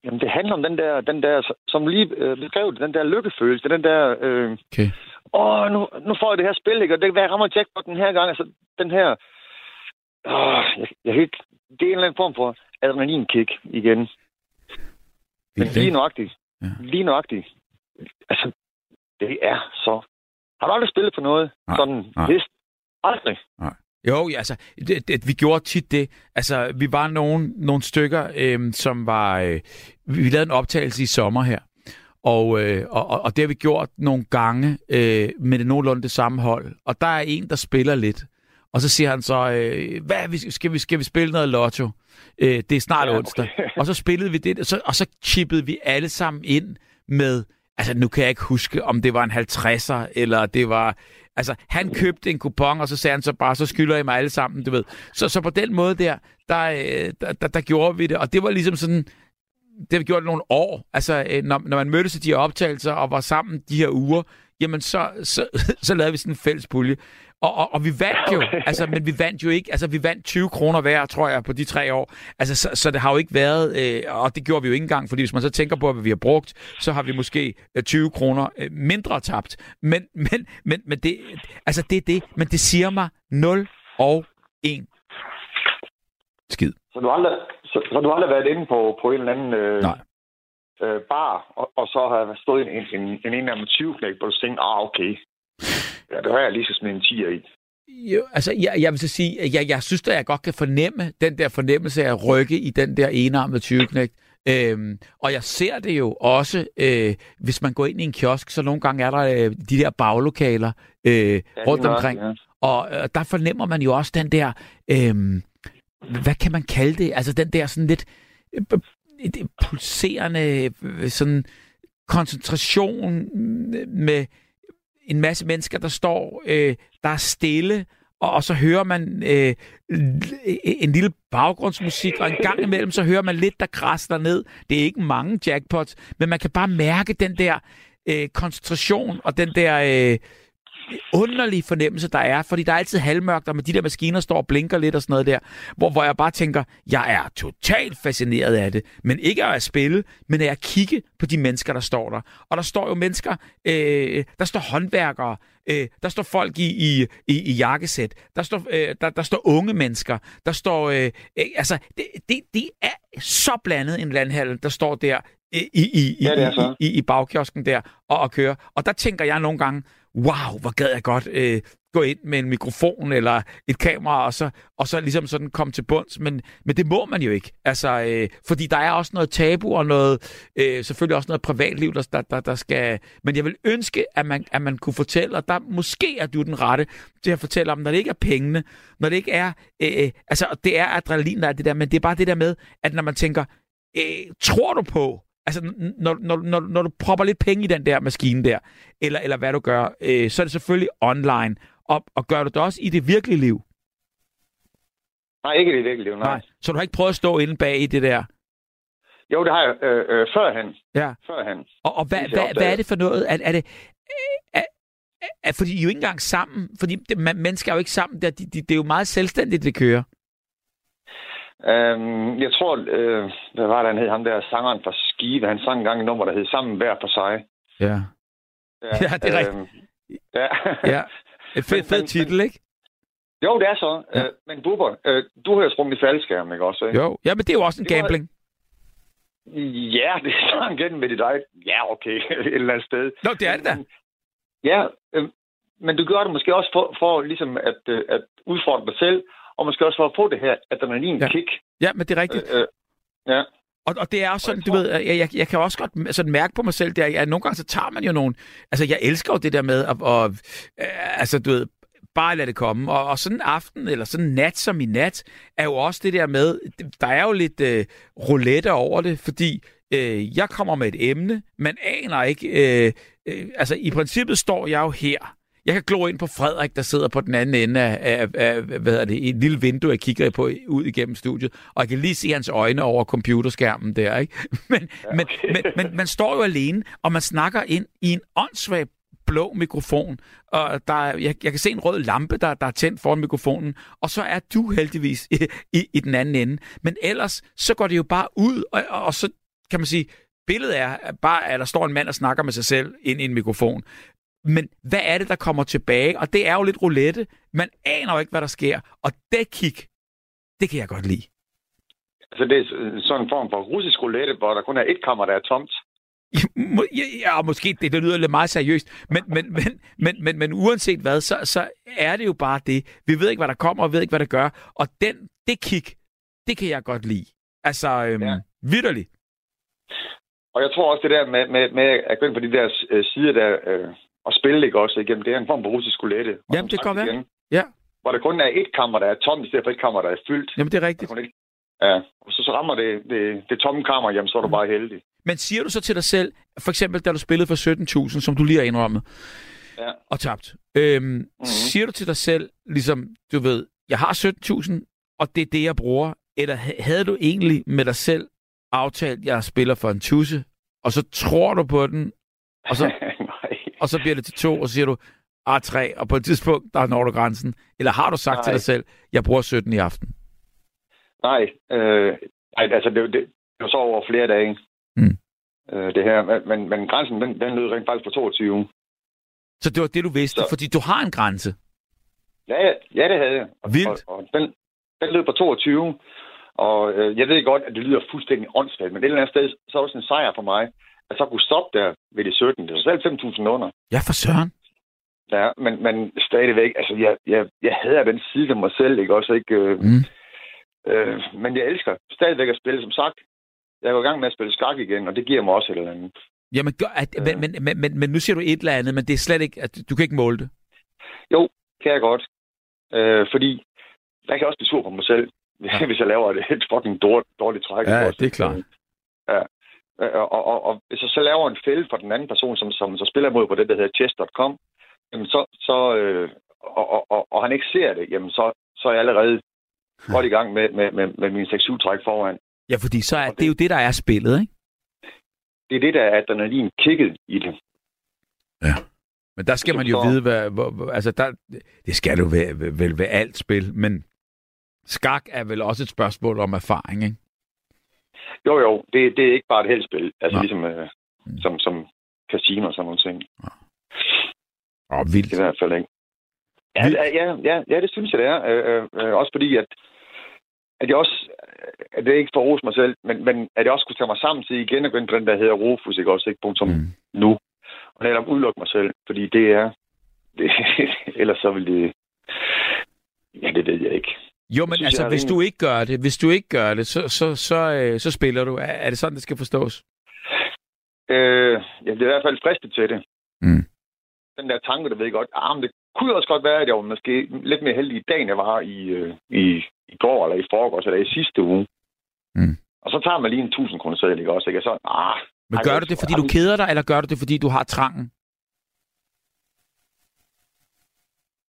Jamen, det handler om den der, den der som lige øh, beskrev det, den der lykkefølelse, den der, øh,
Okay.
åh, nu, nu får jeg det her spil, ikke? og det kan være, jeg rammer jackpot den her gang, altså den her, åh, jeg, jeg ikke, det er en eller anden form for adrenalinkick igen. Men lige nøjagtigt,
Ja.
Lige nøjagtigt. Altså, det er så... Har du aldrig spillet på noget?
Nej,
Sådan
nej.
hest? Aldrig.
Jo, ja, altså, det, det, vi gjorde tit det. Altså, vi var nogle, nogle stykker, øh, som var... Øh, vi lavede en optagelse i sommer her. Og, øh, og, og- det har vi gjort nogle gange øh, med det nogenlunde det samme hold. Og der er en, der spiller lidt. Og så siger han så, øh, hvad, vi- skal, vi, skal vi spille noget lotto? Øh, det er snart
ja, okay.
onsdag. Og så spillede vi det, og så, og så chippede vi alle sammen ind med, altså nu kan jeg ikke huske, om det var en 50'er, eller det var, altså han købte en kupon, og så sagde han så bare, så skylder I mig alle sammen, du ved. Så, så på den måde der, der, øh, der, der, der gjorde vi det, og det var ligesom sådan, det har vi gjort i nogle år. Altså, øh, når, når man mødtes til de her optagelser og var sammen de her uger, jamen så, så, så lavede vi sådan en fælles pulje. Og, og, og vi vandt jo,
Okay.
altså, men vi vandt jo ikke, altså vi vandt 20 kroner hver, tror jeg, på de tre år. Altså, så, så det har jo ikke været, øh, og det gjorde vi jo ikke engang, fordi hvis man så tænker på, hvad vi har brugt, så har vi måske øh, 20 kroner øh, mindre tabt. Men, men, men, men det, altså det er det, men det siger mig 0 og 1 skid.
Så du har aldrig, så, så du aldrig været inde på, på en eller anden øh,
Nej.
øh, bar, og, og så har stået en, en, en, en, af dem 20 knæk, hvor du tænker, ah, okay. Ja, det har jeg lige så sådan en 10'er i.
Jo, altså, jeg, jeg vil så sige, at jeg, jeg synes, at jeg godt kan fornemme den der fornemmelse af at rykke i den der enarmede 20 Øhm, og jeg ser det jo også, øh, hvis man går ind i en kiosk, så nogle gange er der øh, de der baglokaler øh,
Ja,
rundt omkring.
nøjagtigt,
Og øh, der fornemmer man jo også den der, øh, hvad kan man kalde det? Altså den der sådan lidt øh, pulserende øh, sådan koncentration med en masse mennesker, der står, øh, der er stille, og, og så hører man øh, en lille baggrundsmusik, og en gang imellem så hører man lidt, der græsler ned. Det er ikke mange jackpots, men man kan bare mærke den der øh, koncentration og den der øh, underlige fornemmelse, der er, fordi der er altid halvmørkt, og med de der maskiner står og blinker lidt og sådan noget der, hvor, hvor jeg bare tænker, jeg er totalt fascineret af det, men ikke af at spille, men af at kigge på de mennesker, der står der. Og der står jo mennesker, øh, der står håndværkere, øh, der står folk i, i, i, i jakkesæt, der står, øh, der, der står unge mennesker, der står, øh, øh, altså, det, det, det er så blandet en landhandel, der står der i, i, i,
Ja,
i, i, i bagkiosken der og, og kører. Og der tænker jeg nogle gange, wow, hvor gad jeg godt øh, gå ind med en mikrofon eller et kamera, og så, og så ligesom sådan komme til bunds. Men, men det må man jo ikke. Altså, øh, fordi der er også noget tabu og noget, øh, selvfølgelig også noget privatliv, der, der, der, der skal... Men jeg vil ønske, at man, at man kunne fortælle, og der måske er du den rette til at fortælle om, når det ikke er pengene, når det ikke er... Øh, altså, det er adrenalin, der er det der, men det er bare det der med, at når man tænker, øh, tror du på, Altså, når, når, når, når du propper lidt penge i den der maskine der, eller, eller hvad du gør, øh, så er det selvfølgelig online. Og, og gør du det også i det virkelige liv?
Nej, ikke i det virkelige liv, nej.
Nej. Så du har ikke prøvet at stå inde bag i det der?
Jo, det har jeg øh, øh, førhen.
Ja.
Førhen.
Og, og hvad,
Det
hvad, hvad er det for noget? Er, er det... Er, er, er, fordi I er jo ikke engang sammen. Fordi det, man, mennesker er jo ikke sammen. Der, de, de, det er jo meget selvstændigt, det kører.
Øhm, jeg tror, øh, hvad var det, han hed? Ham der sangeren fra Skive. Han sang engang et nummer, der hed Sammen hver for sig.
Ja. Ja, det er rigtigt.
øhm, Ja.
ja. Et fed, fed titel, ikke?
jo, det er så.
Ja.
Ja. Øh, men Bubber, øh, du har jo sprunget i faldskærm, ikke også? Ikke?
Jo. Ja, men det er jo også en
Det var-
gambling.
Ja, det er sådan igen med dit eget. Ja, okay, et eller andet sted.
Nå, det er det da.
Men- Ja, øh, men du gør det måske også for, for ligesom at, øh, at udfordre dig selv, og måske også for at få det her adrenalin-kick.
Ja, men det er rigtigt.
Øh, øh, ja.
Og, og det er også
Og
sådan, du ved, jeg, jeg, jeg kan også godt sådan mærke på mig selv, der, at nogle gange så tager man jo nogle... Altså, jeg elsker jo det der med at, og, øh, altså, du ved, bare lade det komme. Og, og sådan en aften, eller sådan en nat som i nat, er jo også det der med, der er jo lidt øh, roulette over det, fordi øh, jeg kommer med et emne, man aner ikke... Øh, øh, altså, i princippet står jeg jo her. Jeg kan glo ind på Frederik, der sidder på den anden ende af, af, af hvad hedder det, et lille vindue, jeg kigger på ud igennem studiet, og jeg kan lige se hans øjne over computerskærmen der, ikke? Men, ja, okay. men, men, men man står jo alene, og man snakker ind i en åndssvag blå mikrofon, og der, er- jeg, jeg kan se en rød lampe, der, der er tændt foran mikrofonen, og så er du heldigvis i, i, i den anden ende. Men ellers, så går det jo bare ud, og, og, og så kan man sige, billedet er bare, at der står en mand og snakker med sig selv ind i en mikrofon. Men hvad er det, der kommer tilbage? Og det er jo lidt roulette. Man aner jo ikke, hvad der sker. Og det kick, det kan jeg godt lide.
Altså, det er sådan en form for russisk roulette, hvor der kun er et kammer, der er tomt.
Ja, ja, måske det, det lyder lidt meget seriøst, men, men, men, men, men, men uanset hvad, så, så er det jo bare det. Vi ved ikke, hvad der kommer, og ved ikke, hvad der gør. Og den, det kick, det kan jeg godt lide. Altså, øhm, ja.
Ja.
vidderligt.
Og jeg tror også, det der med, med, med at gå ind på de der øh, sider der, øh, og spille ikke også igennem, det er en form for russisk roulette.
Jamen, det kan være.
igen,
Ja.
Hvor der kun er et kammer, der er tomt, i stedet for et kammer, der er fyldt.
Jamen, det er
Der
rigtigt.
kun ikke... Ja, og så, så rammer det, det, det tomme kammer, jamen så er du bare heldig.
Men siger du så til dig selv, for eksempel da du spillede for 17.000, som du lige har indrømmet,
Ja.
og tabt, øhm, mm-hmm. siger du til dig selv, ligesom, du ved, jeg har 17.000, og det er det, jeg bruger, eller ha- havde du egentlig med dig selv aftalt, jeg spiller for en tusse, og så tror du på den, og så. og så bliver det til to, og så siger du, ah, tre, og på et tidspunkt, der når du grænsen. Eller har du sagt Nej. til dig selv, jeg bruger 17 i aften?
Nej, øh, nej altså det, det, det var så over flere dage.
Mm.
Øh, det her, men- men, grænsen, den, den lød rent faktisk på 22.
Så det var det, du vidste, så... Fordi du har en grænse.
Ja, ja, ja det havde jeg. Og,
Vildt.
Og, og den, den lød på 22. Og øh, jeg ved godt, at det lyder fuldstændig åndssvagt, men et eller andet sted, så er det også en sejr for mig, at så kunne stoppe der ved det 17. Det var selv 5.000 under.
Ja, for søren.
Ja, men, men stadigvæk, altså jeg, jeg, jeg hader den side af mig selv, ikke også, ikke? Øh,
Mm.
øh, men jeg elsker stadigvæk at spille, som sagt. Jeg jo i gang med at spille skak igen, og det giver mig også et eller andet.
Jamen, gør, at,
Ja.
men, men, men, men, men nu siger du et eller andet, men det er slet ikke, at du kan ikke måle det.
Jo, kan jeg godt. Øh, fordi jeg kan også blive sur på mig selv,
Ja.
hvis jeg laver et, et fucking dårligt, dårligt træk.
Ja, det er klart.
Ja. Øh, Og, og, og hvis jeg så laver en fælde for den anden person, som, som så spiller mod på det, der hedder chess.com, jamen så, så øh, og, og, og, og han ikke ser det, jamen så, så er jeg allerede godt i gang med, med, med, med min 6-7 træk foran.
Ja, fordi så er
det-
det er jo det, der er spillet, ikke?
Det er det, der er adrenalin kigget i det.
Men der skal man jo vide, hvad, hvor, altså der, det skal du vel, vel ved alt spil, men skak er vel også et spørgsmål om erfaring, ikke?
Jo, jo, det, det er ikke bare et heldspil. Altså
Nej.
ligesom øh,
Mm.
som, som casino og sådan nogle ting.
Åh, oh, vildt.
I hvert fald ikke. Ja, ja, ja, ja, det synes jeg, det er. Øh, øh, øh, også fordi, at, at jeg også, at det er ikke for at rose mig selv, men, men at jeg også kunne tage mig sammen til igen at gå ind på den, der hedder Rofus, ikke også, ikke? Punktum
mm.
nu. Og netop udelukke mig selv, fordi det er, det, ellers så vil det, ja, det ved jeg ikke.
Jo, men
synes,
altså, hvis
rimelig-
du ikke gør det, hvis du ikke gør det, så, så, så, øh, så spiller du. Er, er det sådan, det skal forstås?
Øh, jeg bliver i hvert fald fristet til det.
Mm.
Den der tanke, der ved godt, ah, men det kunne også godt være, at jeg var måske lidt mere heldig i dag, end jeg var i, øh, i, i går, eller i forgårs, eller i sidste uge.
Mm.
Og så tager man lige en 1000 kroner seddel, ikke også? Ikke? Så, ah,
Men gør du det, fordi du keder dig, eller gør du det, fordi du har trangen?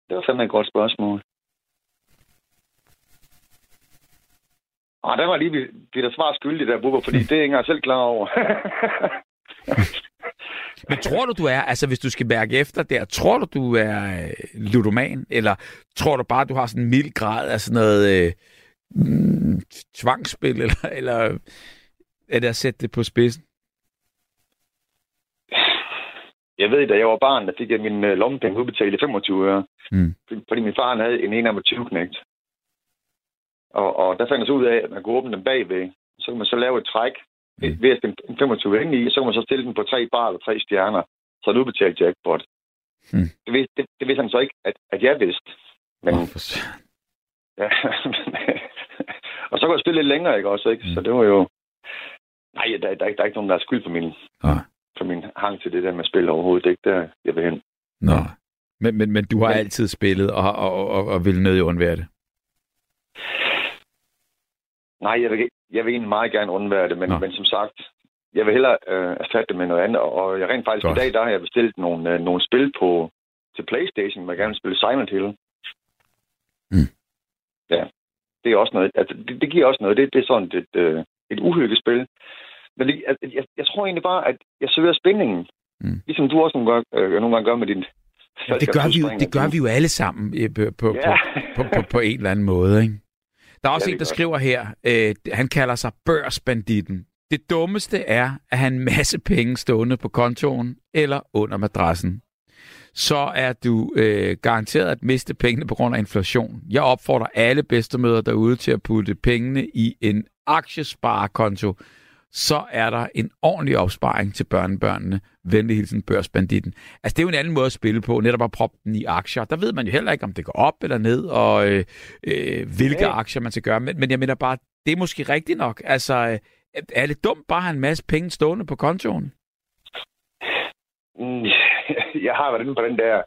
det var fandme et godt spørgsmål. Ah, der var lige der svar skyldig der, Bubber, fordi det er jeg ikke engang selv klar over.
Men tror du, du er, altså hvis du skal mærke efter der, tror du, du er øh, ludoman, eller tror du bare, du har sådan en mild grad af sådan noget øh, mm, tvangsspil, eller, eller er det at sætte det på spidsen?
Jeg ved, da jeg var barn, der fik jeg min øh, lommepenge udbetalt i 25 øre.
Mm.
Fordi- min far havde en 1 20 knægt. Og, og der fandt så ud af, at man kunne åbne den bagved. Så kan man så lave et træk
Mm.
ved at en 25 ind i, så kan man så stille den på tre bar eller tre stjerner. Så er det udbetalt jackpot.
Mm.
Det, vidste, det, det vidste han så ikke, at, at jeg vidste. Men,
Åh, for
ja, og så kunne jeg spille lidt længere, ikke også? Ikke?
Mm.
Så det var jo... Nej, der, der, er ikke- der er ikke nogen, der er skyld for min,
Nej.
for min hang til det der med at spille overhovedet. Det er ikke der, jeg vil hen.
Nå. Men, men, men du har
Men-
altid spillet, og, og, og, og vil nødig undvære det.
Nej, jeg vil, jeg vil egentlig meget gerne undvære det, men,
Nå.
men som sagt, jeg vil hellere øh, erstatte det med noget andet. Og jeg rent faktisk
Godt.
i dag, der har jeg bestilt nogle, øh, nogle spil på til Playstation, jeg gerne vil spille Silent Hill.
Mm.
Ja, det er også noget. Altså, det, det giver også noget. Det, det er sådan et, øh, et uhyggeспil. Men det, jeg, jeg, jeg tror egentlig bare, at jeg søger spændingen.
Mm.
Ligesom du også nogle gange, øh, nogle gange gør med din...
Ja, det, gør vi jo, det gør vi jo alle sammen øh, på,
Ja.
på, på, på, på en eller anden måde. Ikke? Der er også
Ja,
en, der
gør
skriver her, øh, han kalder sig børsbanditten. Det dummeste er at have en masse penge stående på kontoen eller under madrassen. Så er du øh, garanteret at miste pengene på grund af inflation. Jeg opfordrer alle bedstemøder derude til at putte pengene i en aktiesparekonto, så er der en ordentlig opsparing til børnebørnene. Venlig hilsen børsbanditten. Altså, det er jo en anden måde at spille på, netop at proppe den i aktier. Der ved man jo heller ikke, om det går op eller ned, og øh, øh, hvilke okay. aktier man skal gøre. Men, men jeg mener bare, det er måske rigtigt nok. Altså, øh, er det dumt bare at have en masse penge stående på kontoen?
Mm, jeg har været inde på den der,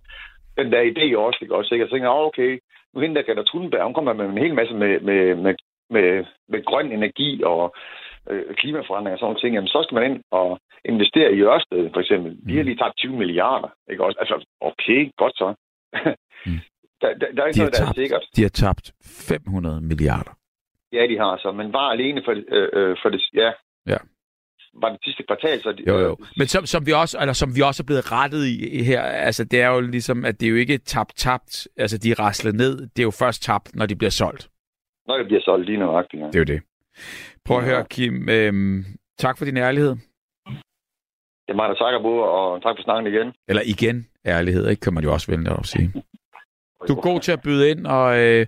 den der idé også, ikke? også ikke? Jeg tænker, okay, nu hende der Greta Thunberg, hun kommer med en hel masse med, med, med, med, med grøn energi og øh, klimaforandring og sådan noget ting, jamen så skal man ind og investere i Ørsted, for eksempel. De har lige tabt 20 milliarder, ikke også? Altså, okay, godt så. mm. der, der, der er ikke de noget, der tabt, er sikkert.
De har tabt 500 milliarder.
Ja, de har så, men bare alene for, øh, øh, for det, ja.
Ja.
Var det sidste kvartal, så...
Jo, jo. Men som, som, vi også, eller som vi også er blevet rettet i her, altså det er jo ligesom, at det er jo ikke tabt-tabt, altså de er raslet ned, det er jo først tabt, når de bliver solgt.
Når det bliver solgt, lige nøjagtigt, ja.
Det er jo det. Prøv at høre, Kim, øhm, tak for din ærlighed.
Det er mig, der takker på, og tak for snakken igen.
Eller igen, ærlighed, ikke? Kan man jo også vælge at sige. Du er god til at byde ind, og øh,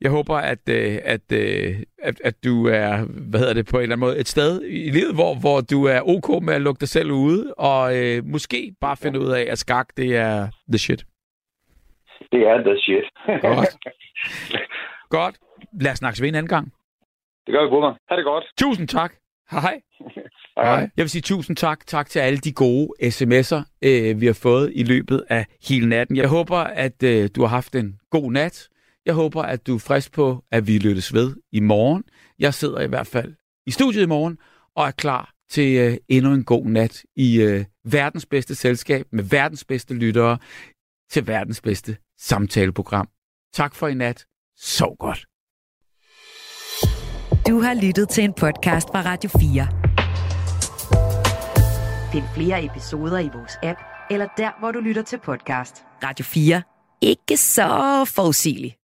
jeg håber, at, øh, at, øh, at, at du er, hvad hedder det, på en eller anden måde, et sted i livet, hvor, hvor du er ok med at lukke dig selv ude, og øh, måske bare finde ud af, at skak, det er the shit.
Det er the shit.
Godt. Godt. Lad os snakkes ved en anden gang.
Det gør vi, Bummer. Ha' det godt.
Tusind tak. Hej.
Hej. Hej.
Jeg vil sige tusind tak. Tak til alle de gode sms'er, øh, vi har fået i løbet af hele natten. Jeg håber, at øh, du har haft en god nat. Jeg håber, at du er frisk på, at vi lyttes ved i morgen. Jeg sidder i hvert fald i studiet i morgen og er klar til øh, endnu en god nat i øh, verdens bedste selskab med verdens bedste lyttere til verdens bedste samtaleprogram. Tak for i nat. Sov godt.
Du har lyttet til en podcast fra Radio 4. Find flere episoder i vores app, eller der, hvor du lytter til podcast. Radio 4. Ikke så forudsigeligt.